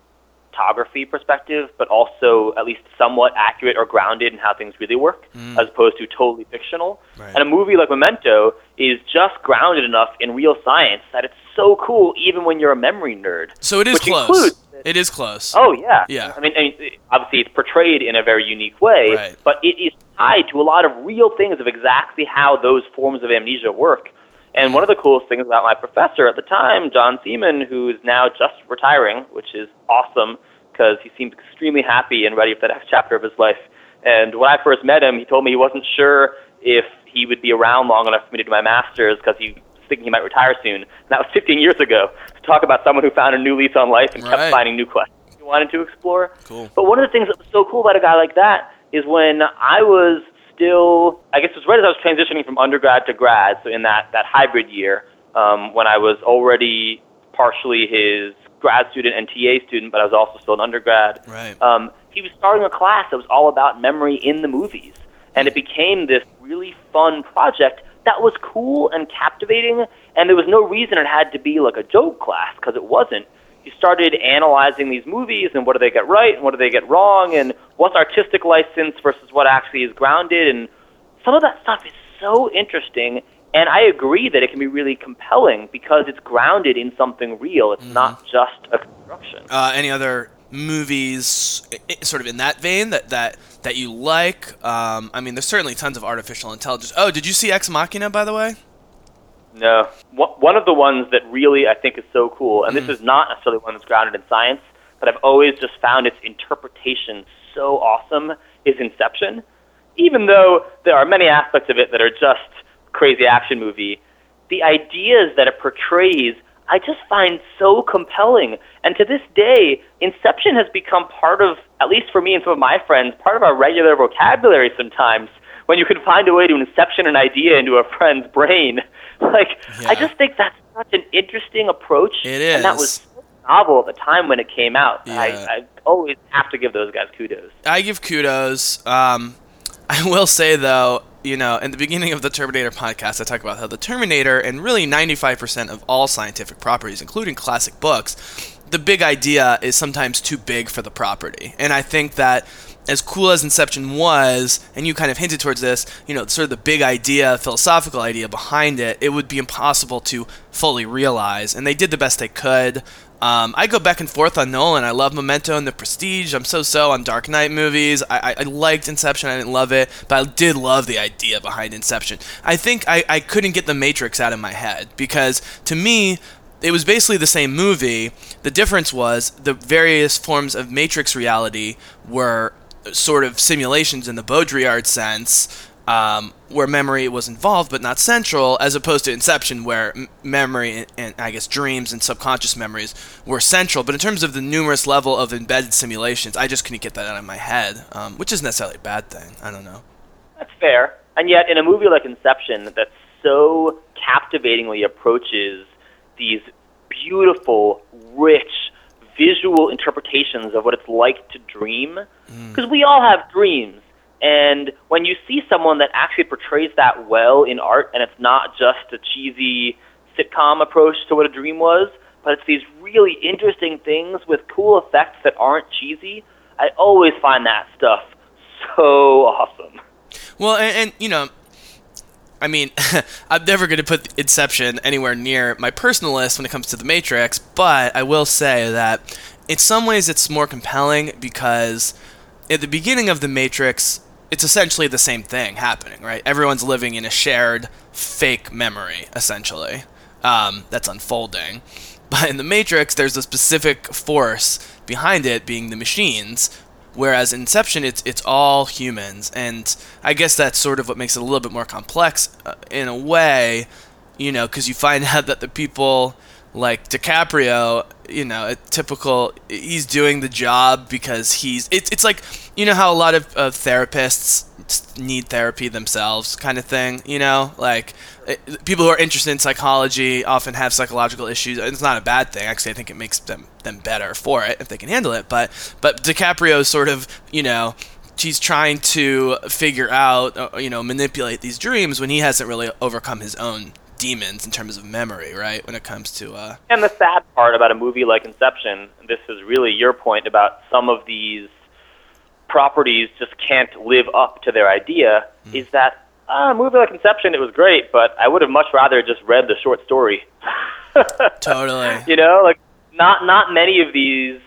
cinematography perspective, but also at least somewhat accurate or grounded in how things really work, mm. as opposed to totally fictional. Right. And a movie like Memento is just grounded enough in real science that it's so cool, even when you're a memory nerd. So it is close. It is close. Oh yeah. Yeah. I mean, I mean, obviously it's portrayed in a very unique way, right. but it is tied to a lot of real things of exactly how those forms of amnesia work. And one of the coolest things about my professor at the time, John Seaman, who is now just retiring, which is awesome because he seemed extremely happy and ready for the next chapter of his life. And when I first met him, he told me he wasn't sure if he would be around long enough for me to do my master's because he was thinking he might retire soon. And that was 15 years ago. To talk about someone who found a new lease on life and right. kept finding new questions he wanted to explore. Cool. But one of the things that was so cool about a guy like that is when I was still, I guess it was right as I was transitioning from undergrad to grad, so in that, that hybrid year, um, when I was already partially his grad student and TA student, but I was also still an undergrad. Right. Um, he was starting a class that was all about memory in the movies, and it became this really fun project that was cool and captivating, and there was no reason it had to be like a joke class because it wasn't you started analyzing these movies and what do they get right and what do they get wrong and what's artistic license versus what actually is grounded and some of that stuff is so interesting and I agree that it can be really compelling because it's grounded in something real. It's mm-hmm. not just a construction. Uh, any other movies, sort of in that vein, that that that you like? Um, I mean, there's certainly tons of artificial intelligence. Oh, did you see Ex Machina, by the way? No. One of the ones that really I think is so cool, and this mm-hmm. is not necessarily one that's grounded in science, but I've always just found its interpretation so awesome, is Inception. Even though there are many aspects of it that are just crazy action movie, the ideas that it portrays I just find so compelling. And to this day, Inception has become part of, at least for me and some of my friends, part of our regular vocabulary sometimes when you can find a way to inception an idea into a friend's brain. Like, yeah. I just think that's such an interesting approach. It is. And that was novel at the time when it came out. Yeah. I, I always have to give those guys kudos. I give kudos. Um, I will say, though, you know, in the beginning of the Terminator podcast, I talk about how the Terminator and really 95% of all scientific properties, including classic books, the big idea is sometimes too big for the property. And I think that as cool as Inception was, and you kind of hinted towards this, you know, sort of the big idea, philosophical idea behind it, it would be impossible to fully realize. And they did the best they could. Um, I go back and forth on Nolan. I love Memento and The Prestige. I'm so so on Dark Knight movies. I, I, I, liked Inception. I didn't love it, but I did love the idea behind Inception. I think I, I couldn't get The Matrix out of my head because to me, it was basically the same movie. The difference was the various forms of Matrix reality were sort of simulations in the Baudrillard sense, um, where memory was involved but not central, as opposed to Inception, where m- memory and, and, I guess dreams and subconscious memories were central. But in terms of the numerous level of embedded simulations, I just couldn't get that out of my head, um, which isn't necessarily a bad thing. I don't know. That's fair. And yet, in a movie like Inception, that so captivatingly approaches these beautiful, rich, visual interpretations of what it's like to dream, mm. because we all have dreams. And when you see someone that actually portrays that well in art, and it's not just a cheesy sitcom approach to what a dream was, but it's these really interesting things with cool effects that aren't cheesy, I always find that stuff so awesome. Well, and, and you know, I mean, I'm never going to put Inception anywhere near my personal list when it comes to The Matrix, but I will say that in some ways it's more compelling because at the beginning of The Matrix, it's essentially the same thing happening, right? Everyone's living in a shared fake memory, essentially, um, that's unfolding. But in The Matrix, there's a specific force behind it being the machines, Whereas Inception, it's it's all humans, and I guess that's sort of what makes it a little bit more complex uh, in a way, you know, because you find out that the people like DiCaprio, you know, a typical he's doing the job because he's it's it's like you know how a lot of, therapists need therapy themselves kind of thing, you know, like it, people who are interested in psychology often have psychological issues. It's not a bad thing. Actually, I think it makes them them better for it if they can handle it. But but DiCaprio sort of you know he's trying to figure out uh, you know manipulate these dreams when he hasn't really overcome his own demons in terms of memory, right? When it comes to uh And the sad part about a movie like Inception, this is really your point about some of these properties just can't live up to their idea, mm. is that uh, a movie like Inception, it was great, but I would have much rather just read the short story. totally. You know, like not not many of these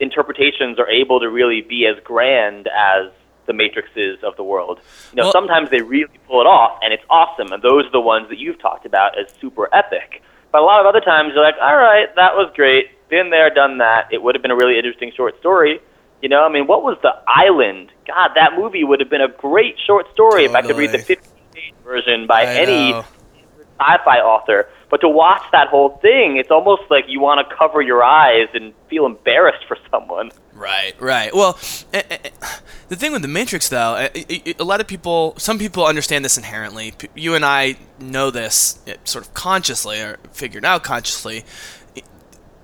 interpretations are able to really be as grand as the matrices of the world. You know, well, sometimes they really pull it off, and it's awesome, and those are the ones that you've talked about as super epic. But a lot of other times, you're like, all right, that was great, been there, done that. It would have been a really interesting short story. You know, I mean, what was The Island? God, that movie would have been a great short story totally. if I could read the 15-page version by I any know. sci-fi author. But to watch that whole thing, it's almost like you want to cover your eyes and feel embarrassed for someone. Right, right. Well, eh, eh, eh, the thing with the Matrix, though, a lot of people, some people understand this inherently. You and I know this sort of consciously or figured out consciously.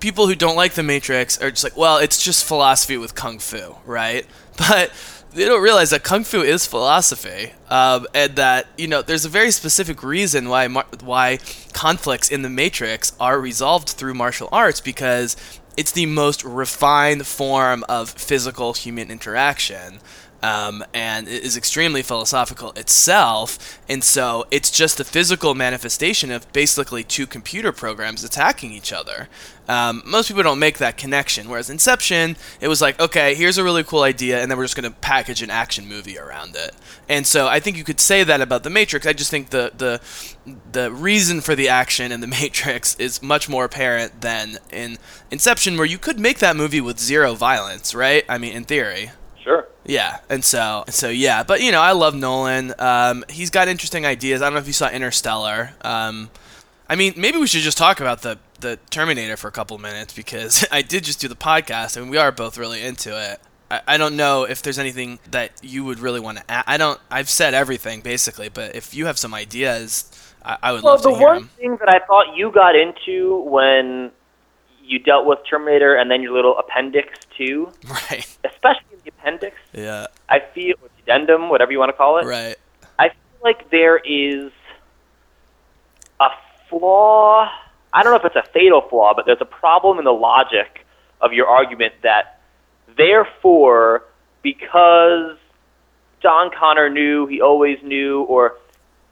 People who don't like the Matrix are just like, well, it's just philosophy with kung fu, right? But they don't realize that kung fu is philosophy, um, and that you know there's a very specific reason why mar- why conflicts in the Matrix are resolved through martial arts because it's the most refined form of physical human interaction. Um, and is extremely philosophical itself. And so it's just the physical manifestation of basically two computer programs attacking each other. Um, most people don't make that connection. Whereas Inception, it was like, okay, here's a really cool idea, and then we're just going to package an action movie around it. And so I think you could say that about The Matrix. I just think the the the reason for the action in The Matrix is much more apparent than in Inception, where you could make that movie with zero violence, right? I mean, in theory. Yeah, and so so yeah, but you know, I love Nolan. Um, he's got interesting ideas. I don't know if you saw Interstellar. Um, I mean, maybe we should just talk about the the Terminator for a couple minutes because I did just do the podcast and we are both really into it. I, I don't know if there's anything that you would really want to add. I don't. I've said everything basically, but if you have some ideas, I, I would well, love to hear them. Well, the one thing that I thought you got into when you dealt with Terminator and then your little appendix too, right? Especially appendix. Yeah. I feel addendum, whatever you want to call it. Right. I feel like there is a flaw I don't know if it's a fatal flaw, but there's a problem in the logic of your argument that therefore, because John Connor knew, he always knew, or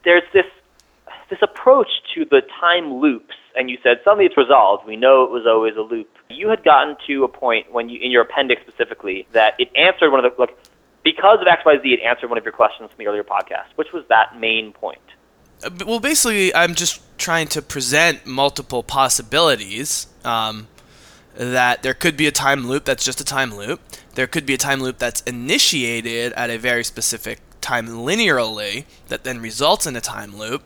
there's this this approach to the time loops, and you said suddenly it's resolved. We know it was always a loop. You had gotten to a point when you, in your appendix specifically, that it answered one of the like because of X Y Z, it answered one of your questions from the earlier podcast. Which was that main point? Uh, well, basically, I'm just trying to present multiple possibilities. Um, that there could be a time loop that's just a time loop. There could be a time loop that's initiated at a very specific time linearly that then results in a time loop.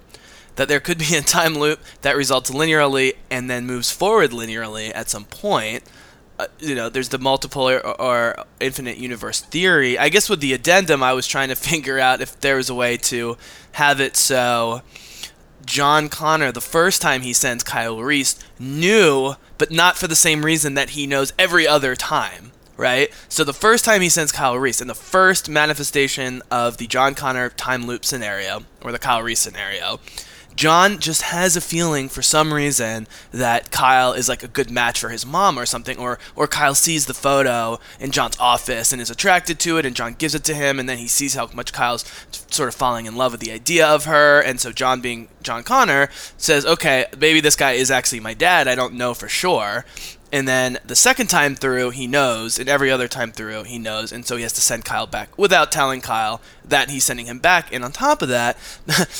That there could be a time loop that results linearly and then moves forward linearly at some point. Uh, you know, there's the multiple or, or, infinite universe theory. I guess with the addendum, I was trying to figure out if there was a way to have it so John Connor, the first time he sends Kyle Reese, knew but not for the same reason that he knows every other time right? So the first time he sends Kyle Reese, in the first manifestation of the John Connor time loop scenario, or the Kyle Reese scenario, John just has a feeling for some reason that Kyle is like a good match for his mom or something, or or Kyle sees the photo in John's office and is attracted to it, and John gives it to him, and then he sees how much Kyle's sort of falling in love with the idea of her, and so John, being John Connor, says, "Okay, maybe this guy is actually my dad. I don't know for sure." And then the second time through, he knows, and every other time through, he knows, and so he has to send Kyle back without telling Kyle that he's sending him back. And on top of that,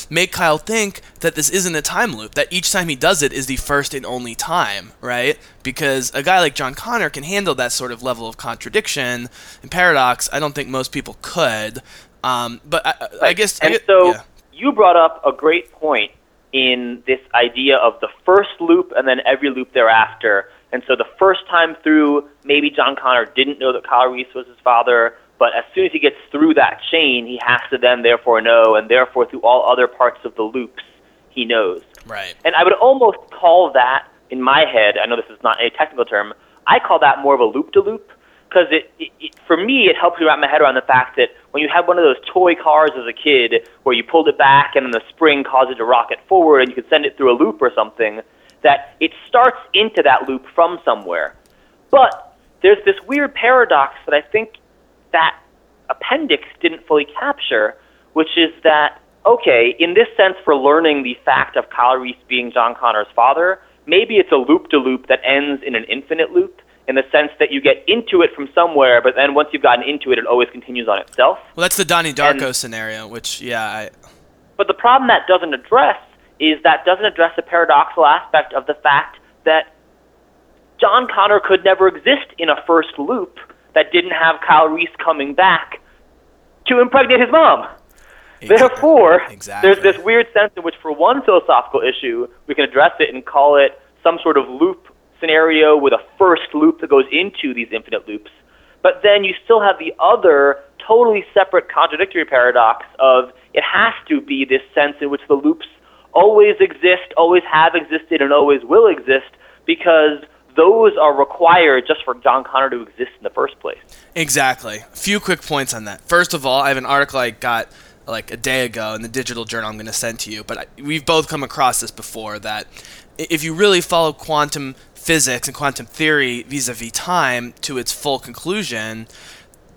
make Kyle think that this isn't a time loop, that each time he does it is the first and only time, right? Because a guy like John Connor can handle that sort of level of contradiction and paradox. I don't think most people could. Um, but I. I guess. And I guess, so yeah. you brought up a great point in this idea of the first loop and then every loop thereafter and so the first time through, maybe John Connor didn't know that Kyle Reese was his father, but as soon as he gets through that chain, he has to then therefore know, and therefore through all other parts of the loops, he knows. Right. And I would almost call that, in my head, I know this is not a technical term, I call that more of a loop to loop because it, it, it, for me it helps me wrap my head around the fact that when you have one of those toy cars as a kid where you pulled it back and then the spring caused it to rocket forward and you could send it through a loop or something that it starts into that loop from somewhere. But there's this weird paradox that I think that appendix didn't fully capture, which is that, okay, in this sense, for learning the fact of Kyle Reese being John Connor's father, maybe it's a loop to loop that ends in an infinite loop in the sense that you get into it from somewhere, but then once you've gotten into it, it always continues on itself. Well, that's the Donnie Darko and, scenario, which, yeah. I... But the problem that doesn't address is that doesn't address the paradoxical aspect of the fact that John Connor could never exist in a first loop that didn't have Kyle Reese coming back to impregnate his mom. Exactly. Therefore, exactly. there's this weird sense in which, for one philosophical issue, we can address it and call it some sort of loop scenario with a first loop that goes into these infinite loops. But then you still have the other totally separate contradictory paradox of it has to be this sense in which the loops always exist, always have existed, and always will exist because those are required just for John Connor to exist in the first place. Exactly. A few quick points on that. First of all, I have an article I got like a day ago in the digital journal I'm going to send to you, but I, we've both come across this before that if you really follow quantum physics and quantum theory vis-a-vis time to its full conclusion,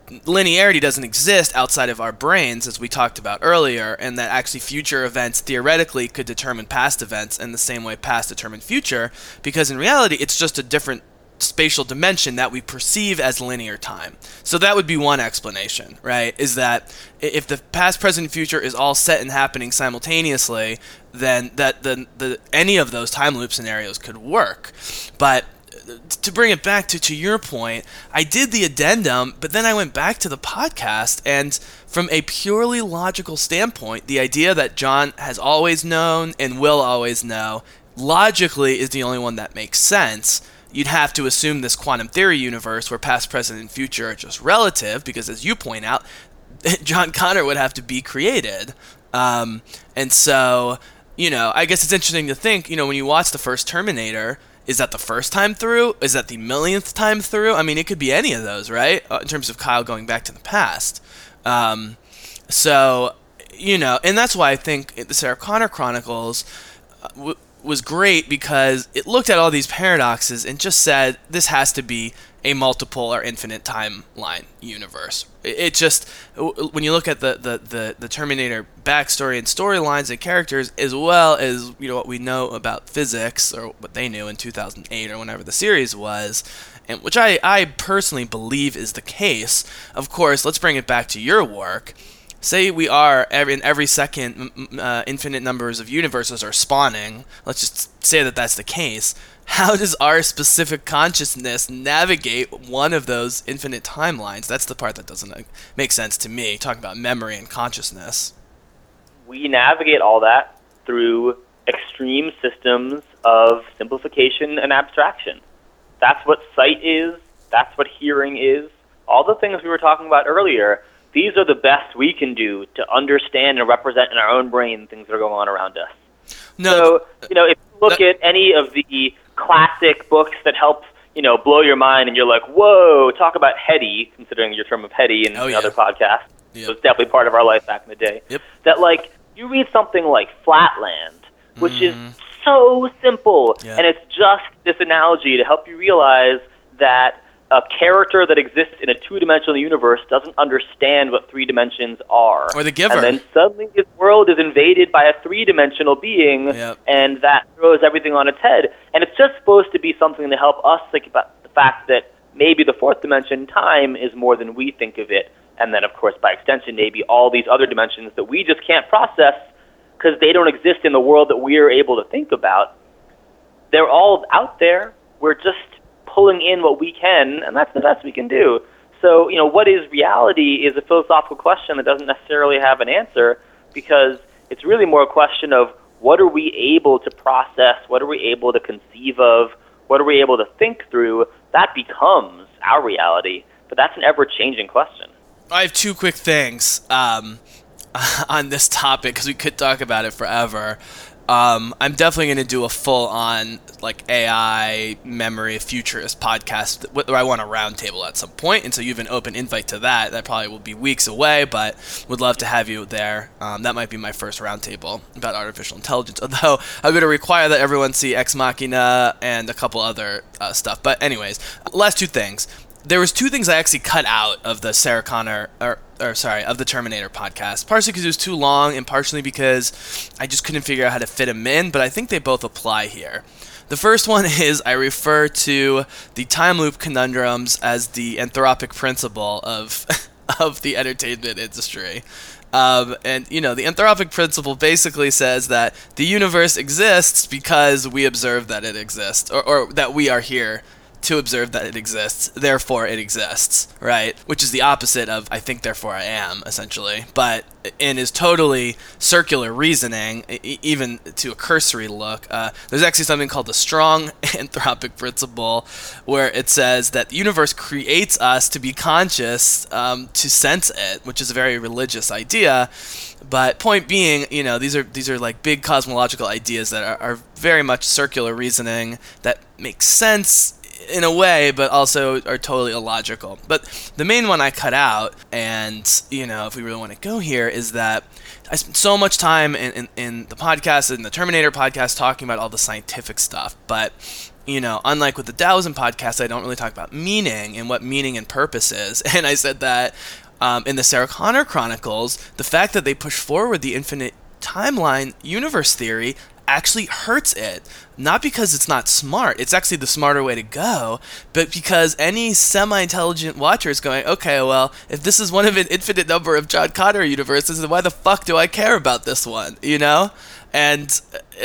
linearity doesn't exist outside of our brains, as we talked about earlier, and that actually future events theoretically could determine past events in the same way past determine future, because in reality, it's just a different spatial dimension that we perceive as linear time. So that would be one explanation, right? Is that if the past, present, future is all set and happening simultaneously, then that the, the any of those time loop scenarios could work. But to bring it back to, to your point, I did the addendum, but then I went back to the podcast, and from a purely logical standpoint, the idea that John has always known and will always know logically is the only one that makes sense. You'd have to assume this quantum theory universe where past, present, and future are just relative, because as you point out, John Connor would have to be created. Um, and so, you know, I guess it's interesting to think, you know, when you watch the first Terminator, is that the first time through? Is that the millionth time through? I mean, it could be any of those, right? Uh, in terms of Kyle going back to the past. Um, so, you know, and that's why I think the Sarah Connor Chronicles uh, w- was great because it looked at all these paradoxes and just said this has to be a multiple or infinite timeline universe. It just when you look at the, the, the, the Terminator backstory and storylines and characters, as well as you know what we know about physics or what they knew in 2008 or whenever the series was, and which I, I personally believe is the case. Of course, let's bring it back to your work. Say we are every, in every second, uh, infinite numbers of universes are spawning. Let's just say that that's the case how does our specific consciousness navigate one of those infinite timelines? That's the part that doesn't make sense to me, talking about memory and consciousness. We navigate all that through extreme systems of simplification and abstraction. That's what sight is, that's what hearing is. All the things we were talking about earlier, these are the best we can do to understand and represent in our own brain things that are going on around us. No, So, uh, you know, if you look at any of the classic books that help, you know, blow your mind and you're like, whoa, talk about heady, considering your term of heady in Oh, yeah. other podcasts. Yep. So it's definitely part of our life back in the day. Yep. That, like, you read something like Flatland, which is mm. so simple. Yeah. and it's just this analogy to help you realize that a character that exists in a two-dimensional universe doesn't understand what three dimensions are. Or the giver. And then suddenly his world is invaded by a three-dimensional being, Yep. and that throws everything on its head. And it's just supposed to be something to help us think about the fact that maybe the fourth dimension, time, is more than we think of it. And then, of course, by extension, maybe all these other dimensions that we just can't process because they don't exist in the world that we are able to think about. They're all out there. We're just pulling in what we can, and that's the best we can do. So, you know, what is reality is a philosophical question that doesn't necessarily have an answer because it's really more a question of what are we able to process, what are we able to conceive of, what are we able to think through. That becomes our reality, but that's an ever changing question. I have two quick things um, on this topic because we could talk about it forever. Um, I'm definitely going to do a full-on like AI memory futurist podcast wh- where I want a roundtable at some point, and so you have an open invite to that. That probably will be weeks away, but would love to have you there. Um, that might be my first roundtable about artificial intelligence. Although I'm going to require that everyone see Ex Machina and a couple other uh, stuff. But anyways, last two things there was two things I actually cut out of the Sarah Connor or, or sorry of the Terminator podcast. Partially because it was too long, and partially because I just couldn't figure out how to fit them in. But I think they both apply here. The first one is I refer to the time loop conundrums as the anthropic principle of of the entertainment industry. Um, and you know, the anthropic principle basically says that the universe exists because we observe that it exists, or, or that we are here to observe that it exists, therefore it exists, right? Which is the opposite of I think, therefore I am, essentially. But and is totally circular reasoning, even to a cursory look. Uh, there's actually something called the strong anthropic principle, where it says that the universe creates us to be conscious, um, to sense it, which is a very religious idea. But point being, you know, these are these are like big cosmological ideas that are, are very much circular reasoning that makes sense in a way, but also are totally illogical. But the main one I cut out, and you know, if we really want to go here, is that I spent so much time in, in, in the podcast, in the Terminator podcast, talking about all the scientific stuff. But you know, unlike with the Taoism podcast, I don't really talk about meaning and what meaning and purpose is. And I said that um, in the Sarah Connor Chronicles, the fact that they push forward the infinite timeline universe theory actually hurts it. Not because it's not smart, it's actually the smarter way to go, but because any semi intelligent watcher is going, okay, well, if this is one of an infinite number of John Connor universes, then why the fuck do I care about this one? You know? And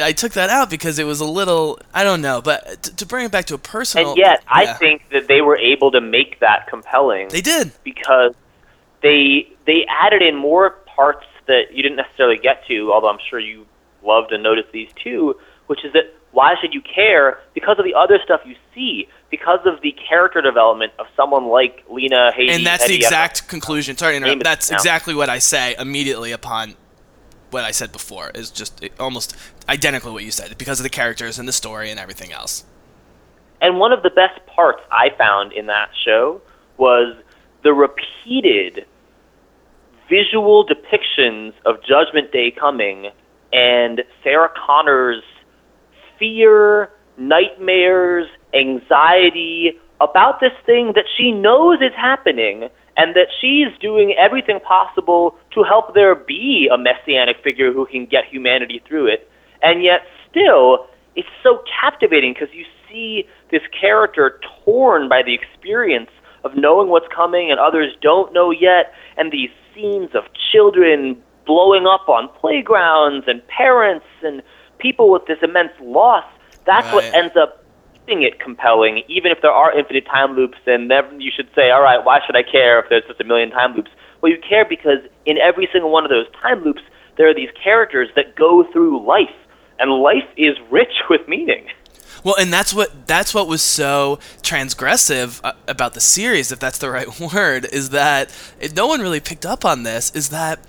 I took that out because it was a little, I don't know, but t- to bring it back to a personal. And yet, I Yeah. think that they were able to make that compelling They did. because they they added in more parts that you didn't necessarily get to. Although I'm sure you loved to notice these too, which is that why should you care because of the other stuff you see, because of the character development of someone like Lena Headey. and that's the exact uh, conclusion. Sorry to interrupt. That's exactly what I say immediately upon what I said before. Is just almost identical to what you said because of the characters and the story and everything else. And one of the best parts I found in that show was the repeated visual depictions of Judgment Day coming and Sarah Connor's fear, nightmares, anxiety about this thing that she knows is happening and that she's doing everything possible to help there be a messianic figure who can get humanity through it. And yet, still, it's so captivating because you see this character torn by the experience of knowing what's coming and others don't know yet, and these scenes of children blowing up on playgrounds and parents and people with this immense loss. That's what ends up keeping it compelling, even if there are infinite time loops. And then you should say, all right, why should I care if there's just a million time loops? Well, you care because in every single one of those time loops, there are these characters that go through life, and life is rich with meaning. Well, and that's what that's what was so transgressive uh, about the series, if that's the right word, is that no one really picked up on this. Is that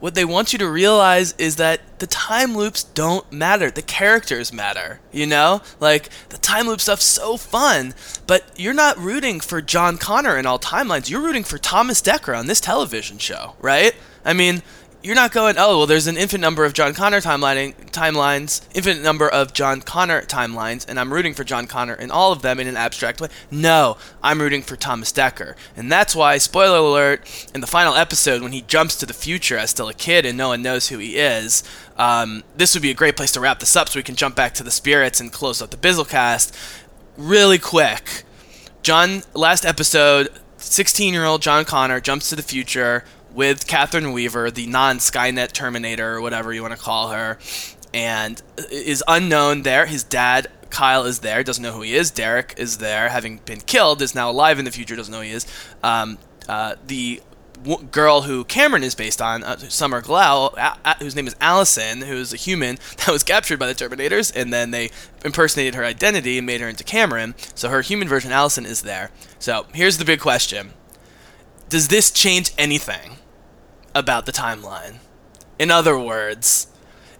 what they want you to realize is that the time loops don't matter. The characters matter, you know? Like, the time loop stuff's so fun, but you're not rooting for John Connor in all timelines. You're rooting for Thomas Dekker on this television show, right? I mean, you're not going, oh, well, there's an infinite number of John Connor timeline, timelines, infinite number of John Connor timelines, and I'm rooting for John Connor in all of them in an abstract way. No, I'm rooting for Thomas Dekker. And that's why, spoiler alert, in the final episode, when he jumps to the future as still a kid and no one knows who he is, um, this would be a great place to wrap this up so we can jump back to the spirits and close up the Bizzlecast. Really quick. John, last episode, 16 year old John Connor jumps to the future with Catherine Weaver, the non Skynet Terminator, or whatever you want to call her, and is unknown there. His dad, Kyle, is there, doesn't know who he is. Derek is there, having been killed, is now alive in the future, doesn't know who he is. Um, uh, the w- girl who Cameron is based on, uh, Summer Glau, a- a- whose name is Allison, who's a human that was captured by the Terminators, and then they impersonated her identity and made her into Cameron. So her human version, Allison, is there. So here's the big question Does this change anything? About the timeline. In other words,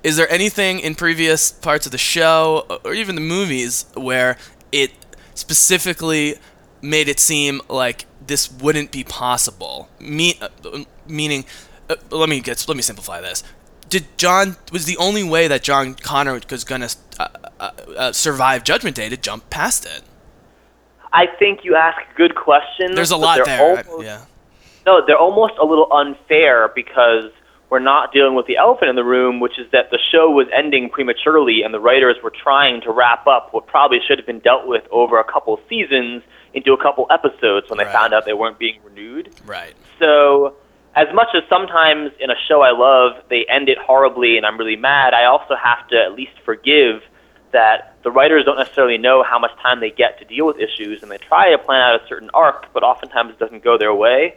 is there anything in previous parts of the show or even the movies where it specifically made it seem like this wouldn't be possible? Me- uh, meaning, uh, let me get let me simplify this. Did John was the only way that John Connor was gonna uh, uh, uh, survive Judgment Day to jump past it? I think you ask good questions. There's a lot there. Almost, yeah no, they're almost a little unfair because we're not dealing with the elephant in the room, which is that the show was ending prematurely and the writers were trying to wrap up what probably should have been dealt with over a couple seasons into a couple episodes when they right. found out they weren't being renewed. Right. So, as much as sometimes in a show I love they end it horribly and I'm really mad, I also have to at least forgive that the writers don't necessarily know how much time they get to deal with issues and they try to plan out a certain arc, but oftentimes it doesn't go their way.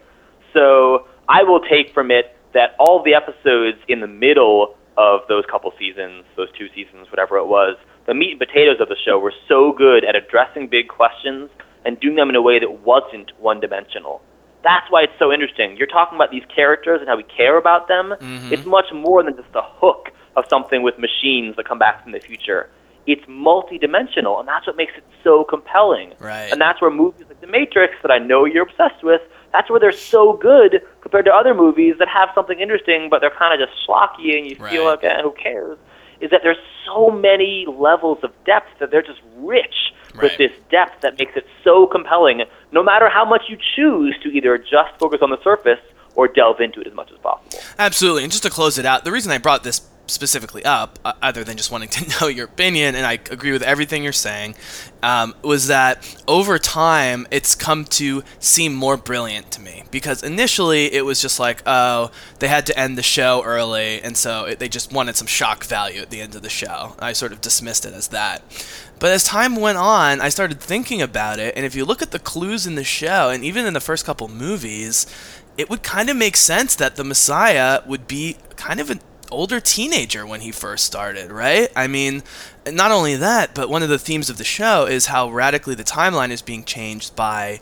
So I will take from it that all the episodes in the middle of those couple seasons, those two seasons, whatever it was, the meat and potatoes of the show were so good at addressing big questions and doing them in a way that wasn't one dimensional. That's why it's so interesting. You're talking about these characters and how we care about them. Mm-hmm. It's much more than just the hook of something with machines that come back from the future. It's multidimensional, and that's what makes it so compelling. Right. And that's where movies like The Matrix, that I know you're obsessed with, that's where they're so good compared to other movies that have something interesting, but they're kind of just schlocky, and you right. feel like, eh, who cares? Is that there's so many levels of depth that they're just rich right. with this depth that makes it so compelling. No matter how much you choose to either just focus on the surface or delve into it as much as possible. Absolutely. And just to close it out, the reason I brought this specifically up, uh, other than just wanting to know your opinion, and I agree with everything you're saying, um, was that over time it's come to seem more brilliant to me. Because initially it was just like, oh, they had to end the show early, and so it, they just wanted some shock value at the end of the show. I sort of dismissed it as that. But as time went on, I started thinking about it, and if you look at the clues in the show, and even in the first couple movies, it would kind of make sense that the Messiah would be kind of an older teenager when he first started, right? I mean, not only that, but one of the themes of the show is how radically the timeline is being changed by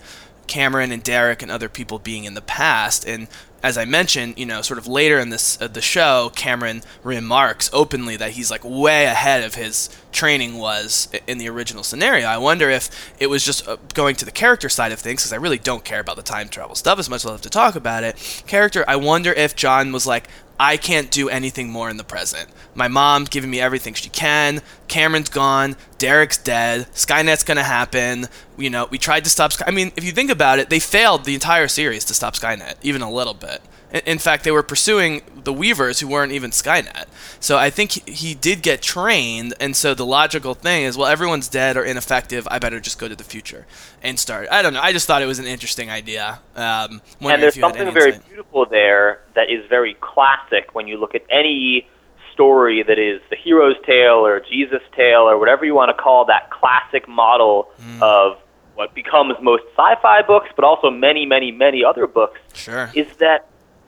Cameron and Derek and other people being in the past. And as I mentioned, you know, sort of later in this uh, the show, Cameron remarks openly that he's like way ahead of his training was in the original scenario. I wonder if it was just uh, going to the character side of things because I really don't care about the time travel stuff as much as I love to talk about it. Character, I wonder if John was like, I can't do anything more in the present. My mom's giving me everything she can. Cameron's gone. Derek's dead. Skynet's gonna happen. You know, we tried to stop. Sky- I mean, if you think about it, they failed the entire series to stop Skynet, even a little bit. In fact, they were pursuing the Weavers who weren't even Skynet. So I think he did get trained, and so the logical thing is, well, everyone's dead or ineffective. I better just go to the future and start. I don't know. I just thought it was an interesting idea. Um, and there's something very insight. beautiful there that is very classic when you look at any story that is the hero's tale or Jesus' tale or whatever you want to call that classic model mm. of what becomes most sci-fi books, but also many, many, many other books. Sure. Is that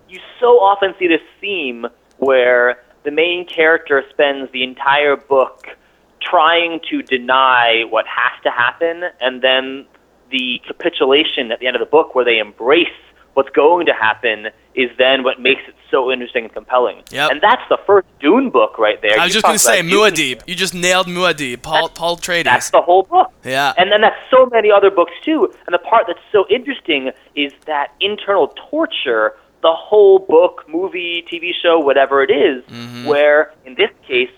you so often see this theme where the main character spends the entire book trying to deny what has to happen, and then the capitulation at the end of the book where they embrace what's going to happen is then what makes it so interesting and compelling. Yep. And that's the first Dune book right there. I was You just gonna say. Muad'Dib. You just nailed Muad'Dib. Paul That's- Paul That's the whole book. Yeah. And then that's so many other books too. And the part that's so interesting is that internal torture, the whole book, movie, TV show, whatever it is, Mm-hmm. where in this case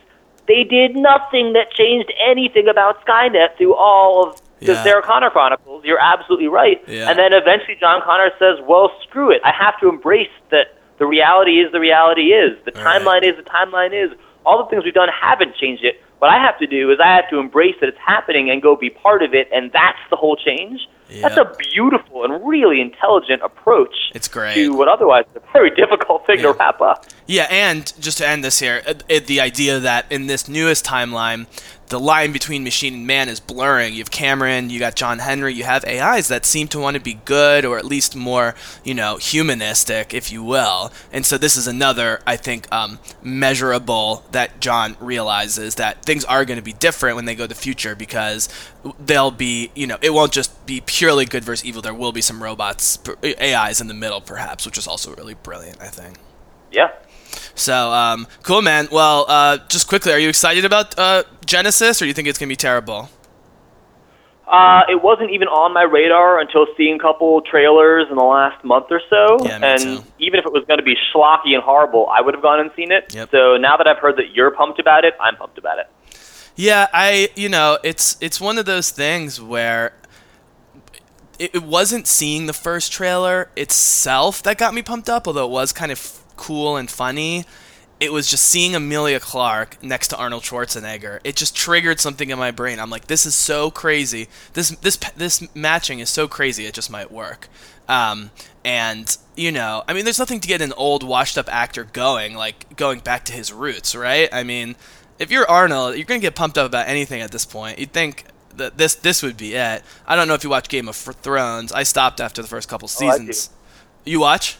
they did nothing that changed anything about Skynet through all of the Yeah. Sarah Connor Chronicles. You're absolutely right. Yeah. And then eventually John Connor says, "Well, screw it. I have to embrace that the reality is the reality is. The timeline is the timeline is. All the things we've done haven't changed it. What I have to do is I have to embrace that it's happening and go be part of it, and that's the whole change. That's a beautiful and really intelligent approach It's great. to what otherwise is a very difficult thing Yeah. to wrap up. Yeah, and just to end this here, it, it, the idea that in this newest timeline, the line between machine and man is blurring. You have Cameron, you got John Henry, you have AIs that seem to want to be good or at least more, you know, humanistic, if you will. And so this is another, I think, um, measurable that John realizes that things are going to be different when they go to the future because they'll be, you know, it won't just be purely good versus evil. There will be some robots, AIs in the middle, perhaps, which is also really brilliant, I think. Yeah. So, um, cool, man. Well, uh, just quickly, are you excited about uh, Genesis, or do you think it's gonna be terrible? Uh, it wasn't even on my radar until seeing a couple trailers in the last month or so. Yeah, and too. even if it was going to be schlocky and horrible, I would have gone and seen it. Yep. So now that I've heard that you're pumped about it, I'm pumped about it. Yeah, I, you know, it's it's one of those things where it, it wasn't seeing the first trailer itself that got me pumped up, although it was kind of cool and funny. It was just seeing Emilia Clarke next to Arnold Schwarzenegger. It just triggered something in my brain. I'm like, this is so crazy. This this this matching is so crazy. It just might work. Um, and you know, I mean, there's nothing to get an old, washed-up actor going, like going back to his roots, right? I mean, if you're Arnold, you're gonna get pumped up about anything at this point. You'd think that this this would be it. I don't know if you watch Game of Thrones. I stopped after the first couple Oh, seasons. you watch?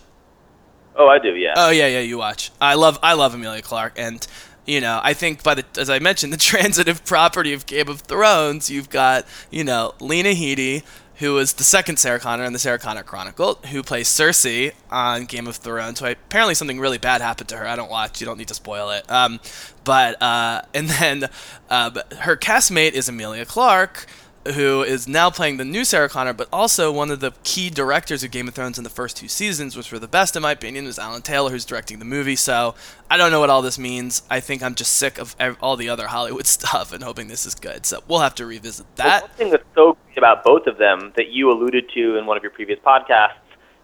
Oh, I do, yeah. Oh yeah, yeah, you watch. I love I love Emilia Clarke, and you know I think by the as I mentioned the transitive property of Game of Thrones, you've got you know Lena Headey, who is the second Sarah Connor in the Sarah Connor Chronicle, who plays Cersei on Game of Thrones. Who apparently something really bad happened to her. I don't watch. You don't need to spoil it. Um, but uh, and then uh, her castmate is Emilia Clarke who is now playing the new Sarah Connor, but also one of the key directors of Game of Thrones in the first two seasons, which were the best in my opinion, was Alan Taylor, who's directing the movie. So I don't know what all this means. I think I'm just sick of all the other Hollywood stuff and hoping this is good. So we'll have to revisit Well, that. one thing that's so great about both of them that you alluded to in one of your previous podcasts,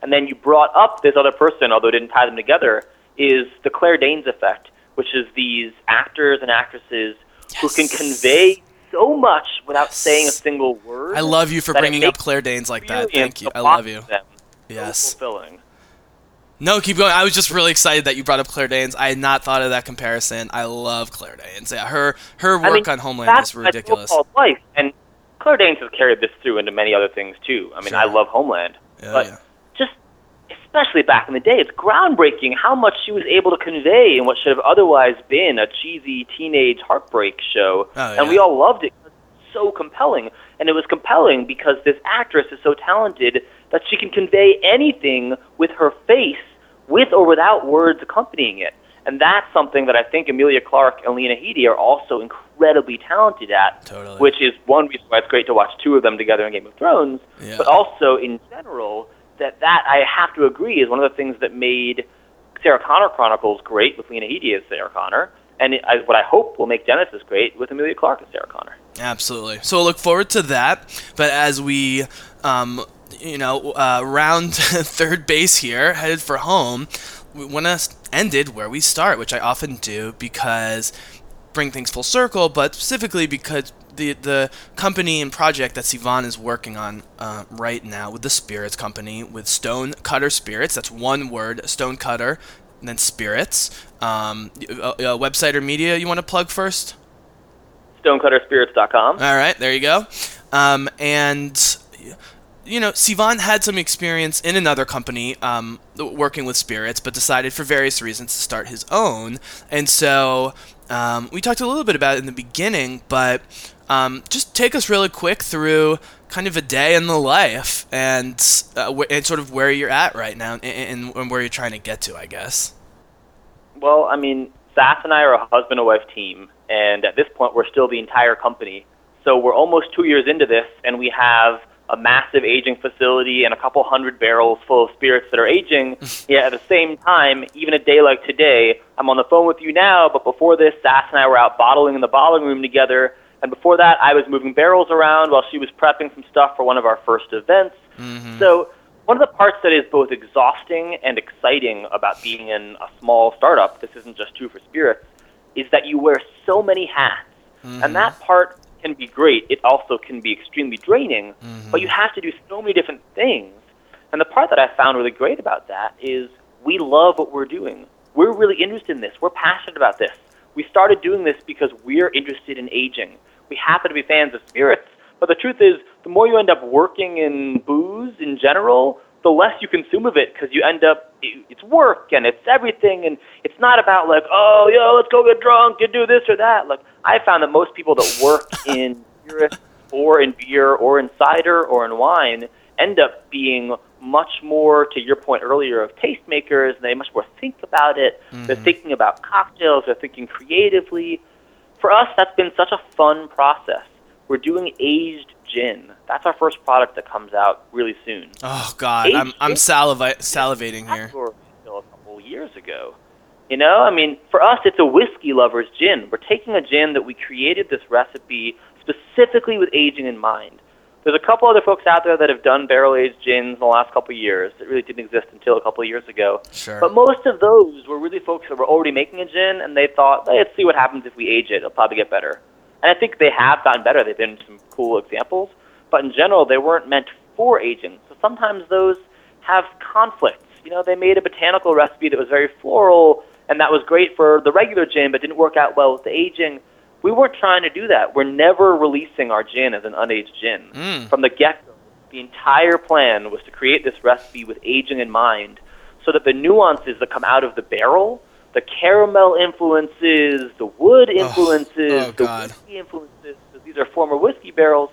and then you brought up this other person, although it didn't tie them together, is the Claire Danes effect, which is these actors and actresses who can convey so much without saying a single word. I love you for bringing up Claire Danes like that. Thank you. I love you. Them. Yes. So fulfilling. No, keep going. I was just really excited that you brought up Claire Danes. I had not thought of that comparison. I love Claire Danes. Yeah, her her work I mean, on Homeland is ridiculous. life, and Claire Danes has carried this through into many other things too. I mean, Sure. I love Homeland, Yeah, but yeah. Especially back in the day, it's groundbreaking how much she was able to convey in what should have otherwise been a cheesy teenage heartbreak show, Oh, and we all loved it. It's so compelling, and it was compelling because this actress is so talented that she can convey anything with her face, with or without words accompanying it. And that's something that I think Emilia Clarke and Lena Headey are also incredibly talented at Totally. which is one reason why it's great to watch two of them together in Game of Thrones. Yeah. But also in general, that that I have to agree is one of the things that made Sarah Connor Chronicles great with Lena Headey as Sarah Connor, and I, what I hope will make Genesis great with Emilia Clarke as Sarah Connor. Absolutely. So we'll look forward to that. But as we, um, you know, uh, round third base here, headed for home, we want to end it where we start, which I often do because bring things full circle, but specifically because the the company and project that Sivan is working on uh, right now with the Spirits Company with Stone Cutter Spirits. That's one word, Stone Cutter, and then Spirits. Um, a, a website or media you want to plug first? StonecutterSpirits.com. All right, there you go. Um, and you know, Sivan had some experience in another company um, working with spirits, but decided for various reasons to start his own. And so um, we talked a little bit about it in the beginning, but Um, just take us really quick through kind of a day in the life and uh, wh- and sort of where you're at right now and, and where you're trying to get to, I guess. Well, I mean, Sas and I are a husband and wife team, and at this point, we're still the entire company. So we're almost two years into this, and we have a massive aging facility and a couple hundred barrels full of spirits that are aging. Yet at the same time, even a day like today, I'm on the phone with you now, but before this, Sas and I were out bottling in the bottling room together. And before that, I was moving barrels around while she was prepping some stuff for one of our first events. Mm-hmm. So one of the parts that is both exhausting and exciting about being in a small startup, this isn't just true for spirits, is that you wear so many hats. Mm-hmm. And that part can be great. It also can be extremely draining, mm-hmm. but you have to do so many different things. And the part that I found really great about that is we love what we're doing. We're really interested in this. We're passionate about this. We started doing this because we're interested in aging. We happen to be fans of spirits, but the truth is, the more you end up working in booze in general, the less you consume of it because you end up it's work and it's everything and it's not about like oh yo let's go get drunk and do this or that like i found that most people that work in spirits or in beer or in cider or in wine end up being much more to your point earlier of tastemakers and they much more think about it mm-hmm. they're thinking about cocktails they're thinking creatively for us that's been such a fun process we're doing aged gin. That's our first product that comes out really soon. Oh God, I'm I'm saliva- salivating here. Still a couple years ago. You know, I mean, for us, it's a whiskey lover's gin. We're taking a gin that we created this recipe specifically with aging in mind. There's a couple other folks out there that have done barrel aged gins in the last couple of years. that really didn't exist until a couple of years ago. Sure. But most of those were really folks that were already making a gin, and they thought, hey, let's see what happens if we age it. It'll probably get better. And I think they have gotten better. They've been some cool examples, but in general, they weren't meant for aging. So sometimes those have conflicts. You know, they made a botanical recipe that was very floral, and that was great for the regular gin, but didn't work out well with the aging. We weren't trying to do that. We're never releasing our gin as an unaged gin. Mm. From the get go, the entire plan was to create this recipe with aging in mind so that the nuances that come out of the barrel the caramel influences, the wood influences, oh, oh, the whiskey influences. These are former whiskey barrels.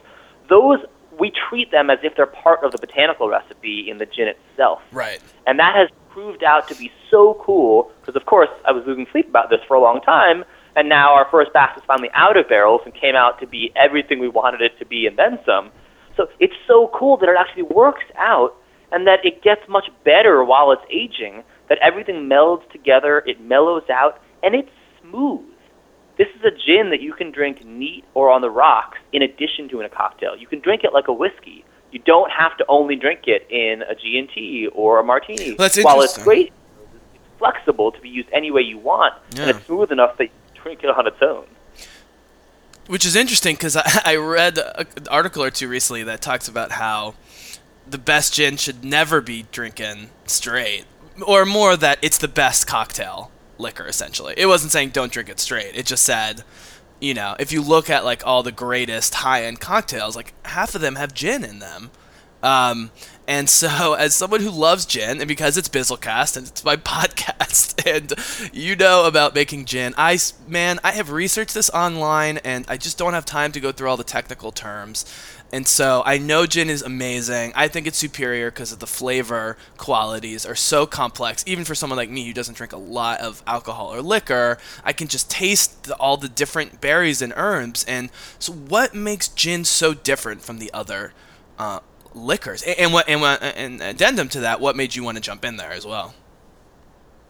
Those we treat them as if they're part of the botanical recipe in the gin itself. Right. And that has proved out to be so cool because, of course, I was losing sleep about this for a long time, and now our first batch is finally out of barrels and came out to be everything we wanted it to be and then some. So it's so cool that it actually works out and that it gets much better while it's aging that everything melds together, it mellows out, and it's smooth. This is a gin that you can drink neat or on the rocks in addition to in a cocktail. You can drink it like a whiskey. You don't have to only drink it in a G&T or a martini. That's While it's great, it's flexible to be used any way you want, yeah. and it's smooth enough that drink it on its own. Which is interesting because I, I read an article or two recently that talks about how the best gin should never be drinking straight or more that it's the best cocktail liquor essentially. It wasn't saying don't drink it straight. It just said, you know, if you look at like all the greatest high-end cocktails, like half of them have gin in them. Um, and so, as someone who loves gin, and because it's Bizzlecast and it's my podcast, and you know about making gin, I man, I have researched this online, and I just don't have time to go through all the technical terms. And so I know gin is amazing. I think it's superior because of the flavor qualities are so complex. Even for someone like me who doesn't drink a lot of alcohol or liquor, I can just taste the, all the different berries and herbs. And so, what makes gin so different from the other uh, liquors? And, and what and, what, and addendum to that, what made you want to jump in there as well?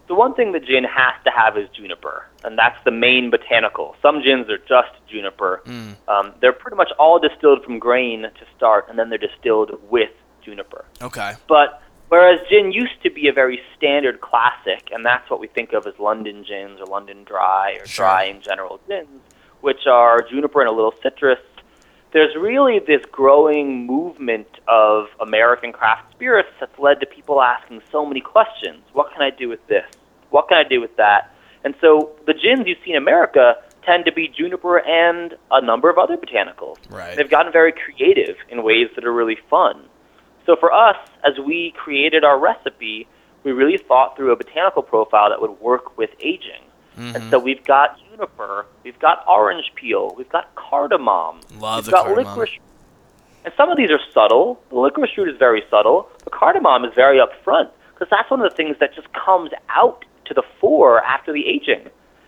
the one thing that gin has to have is juniper, and that's the main botanical. Some gins are just juniper. Mm. Um, they're pretty much all distilled from grain to start, and then they're distilled with juniper. Okay. But whereas gin used to be a very standard classic, and that's what we think of as London gins or London dry or sure. dry in general gins, which are juniper and a little citrus. There's really this growing movement of American craft spirits that's led to people asking so many questions. What can I do with this? What can I do with that? And so the gins you see in America tend to be juniper and a number of other botanicals. Right. They've gotten very creative in ways that are really fun. So for us, as we created our recipe, we really thought through a botanical profile that would work with aging. And mm-hmm. so we've got juniper, we've got orange peel, we've got cardamom, Love we've the got cardamom. licorice. And some of these are subtle. The licorice root is very subtle. The cardamom is very upfront because that's one of the things that just comes out to the fore after the aging.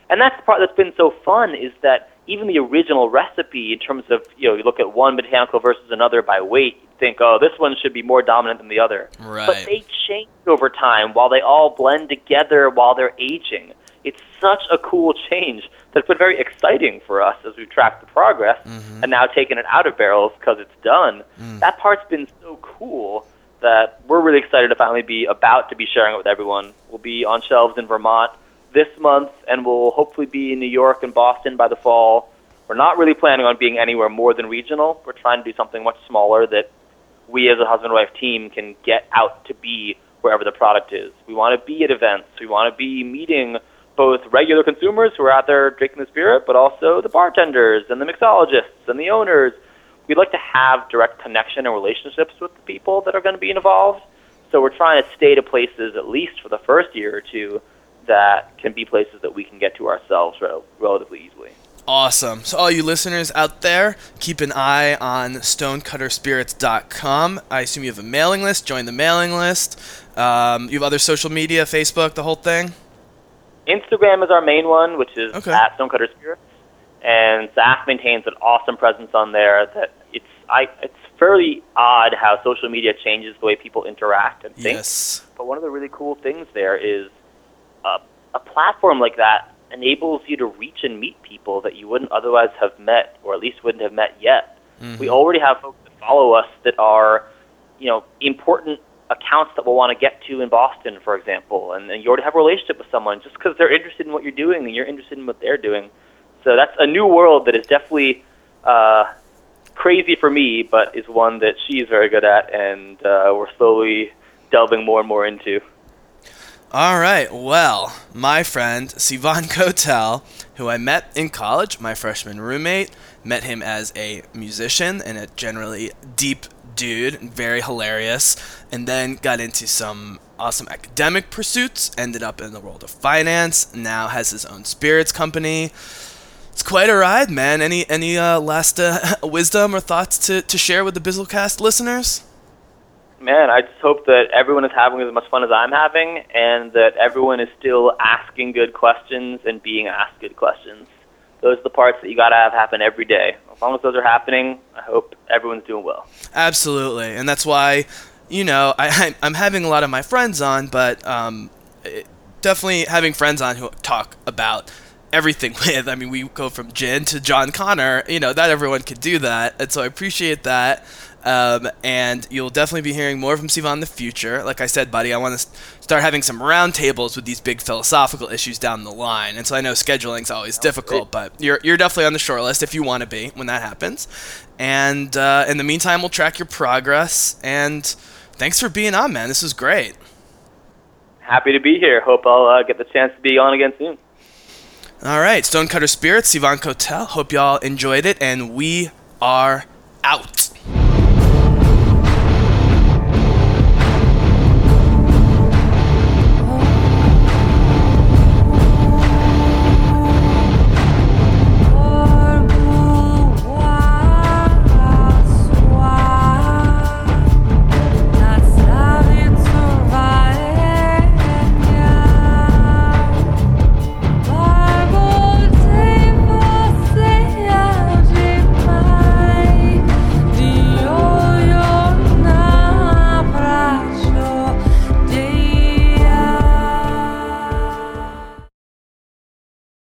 And that's the part that's been so fun is that even the original recipe, in terms of you know, you look at one botanical versus another by weight, you think, oh, this one should be more dominant than the other. Right. But they change over time while they all blend together while they're aging. It's such a cool change that's been very exciting for us as we've tracked the progress Mm-hmm. and now taken it out of barrels because it's done. Mm. That part's been so cool that we're really excited to finally be about to be sharing it with everyone. We'll be on shelves in Vermont this month, and we'll hopefully be in New York and Boston by the fall. We're not really planning on being anywhere more than regional. We're trying to do something much smaller that we as a husband wife team can get out to be wherever the product is. We want to be at events. We want to be meeting both regular consumers who are out there drinking the spirit, but also the bartenders and the mixologists and the owners. We'd like to have direct connection and relationships with the people that are going to be involved. So we're trying to stay to places, at least for the first year or two, that can be places that we can get to ourselves rel- relatively easily. Awesome. So, all you listeners out there, keep an eye on stonecutterspirits.com. I assume you have a mailing list. Join the mailing list. Um, you have other social media, Facebook, the whole thing. Instagram is our main one, which is Okay. at Stonecutter Spirits, and Sas maintains an awesome presence on there. That it's I it's fairly odd how social media changes the way people interact and think. Yes. But one of the really cool things there is a, a platform like that enables you to reach and meet people that you wouldn't otherwise have met, or at least wouldn't have met yet. Mm-hmm. We already have folks that follow us that are, you know, important accounts that we'll want to get to in Boston, for example, and, and you already have a relationship with someone just because they're interested in what you're doing and you're interested in what they're doing. So that's a new world that is definitely uh, crazy for me, but is one that she's very good at, and uh, we're slowly delving more and more into. All right. Well, my friend Sivan Cotel, who I met in college, my freshman roommate, met him as a musician and a generally deep dude, very hilarious, and then got into some awesome academic pursuits, ended up in the world of finance, now has his own spirits company. It's quite a ride, man. Any any uh, last uh, wisdom or thoughts to, to share with the Bizzlecast listeners? Man, I just hope that everyone is having as much fun as I'm having, and that everyone is still asking good questions and being asked good questions. Those are the parts that you gotta have happen every day. As long as those are happening, I hope everyone's doing well. Absolutely, and that's why, you know, I, I'm having a lot of my friends on, but um, it- definitely having friends on who talk about everything with. I mean, we go from gin to John Connor. You know, not everyone could do that, and so I appreciate that. Um, and you'll definitely be hearing more from Sivan in the future. Like I said, buddy, I want to start having some roundtables with these big philosophical issues down the line. And so I know scheduling's always difficult, but you're you're definitely on the short list if you want to be when that happens. And uh, in the meantime, we'll track your progress. And thanks for being on, man. This was great. Happy to be here. Hope I'll uh, get the chance to be on again soon. All right, Stonecutter Spirits, Sivan Cotel. Hope y'all enjoyed it, and we are out.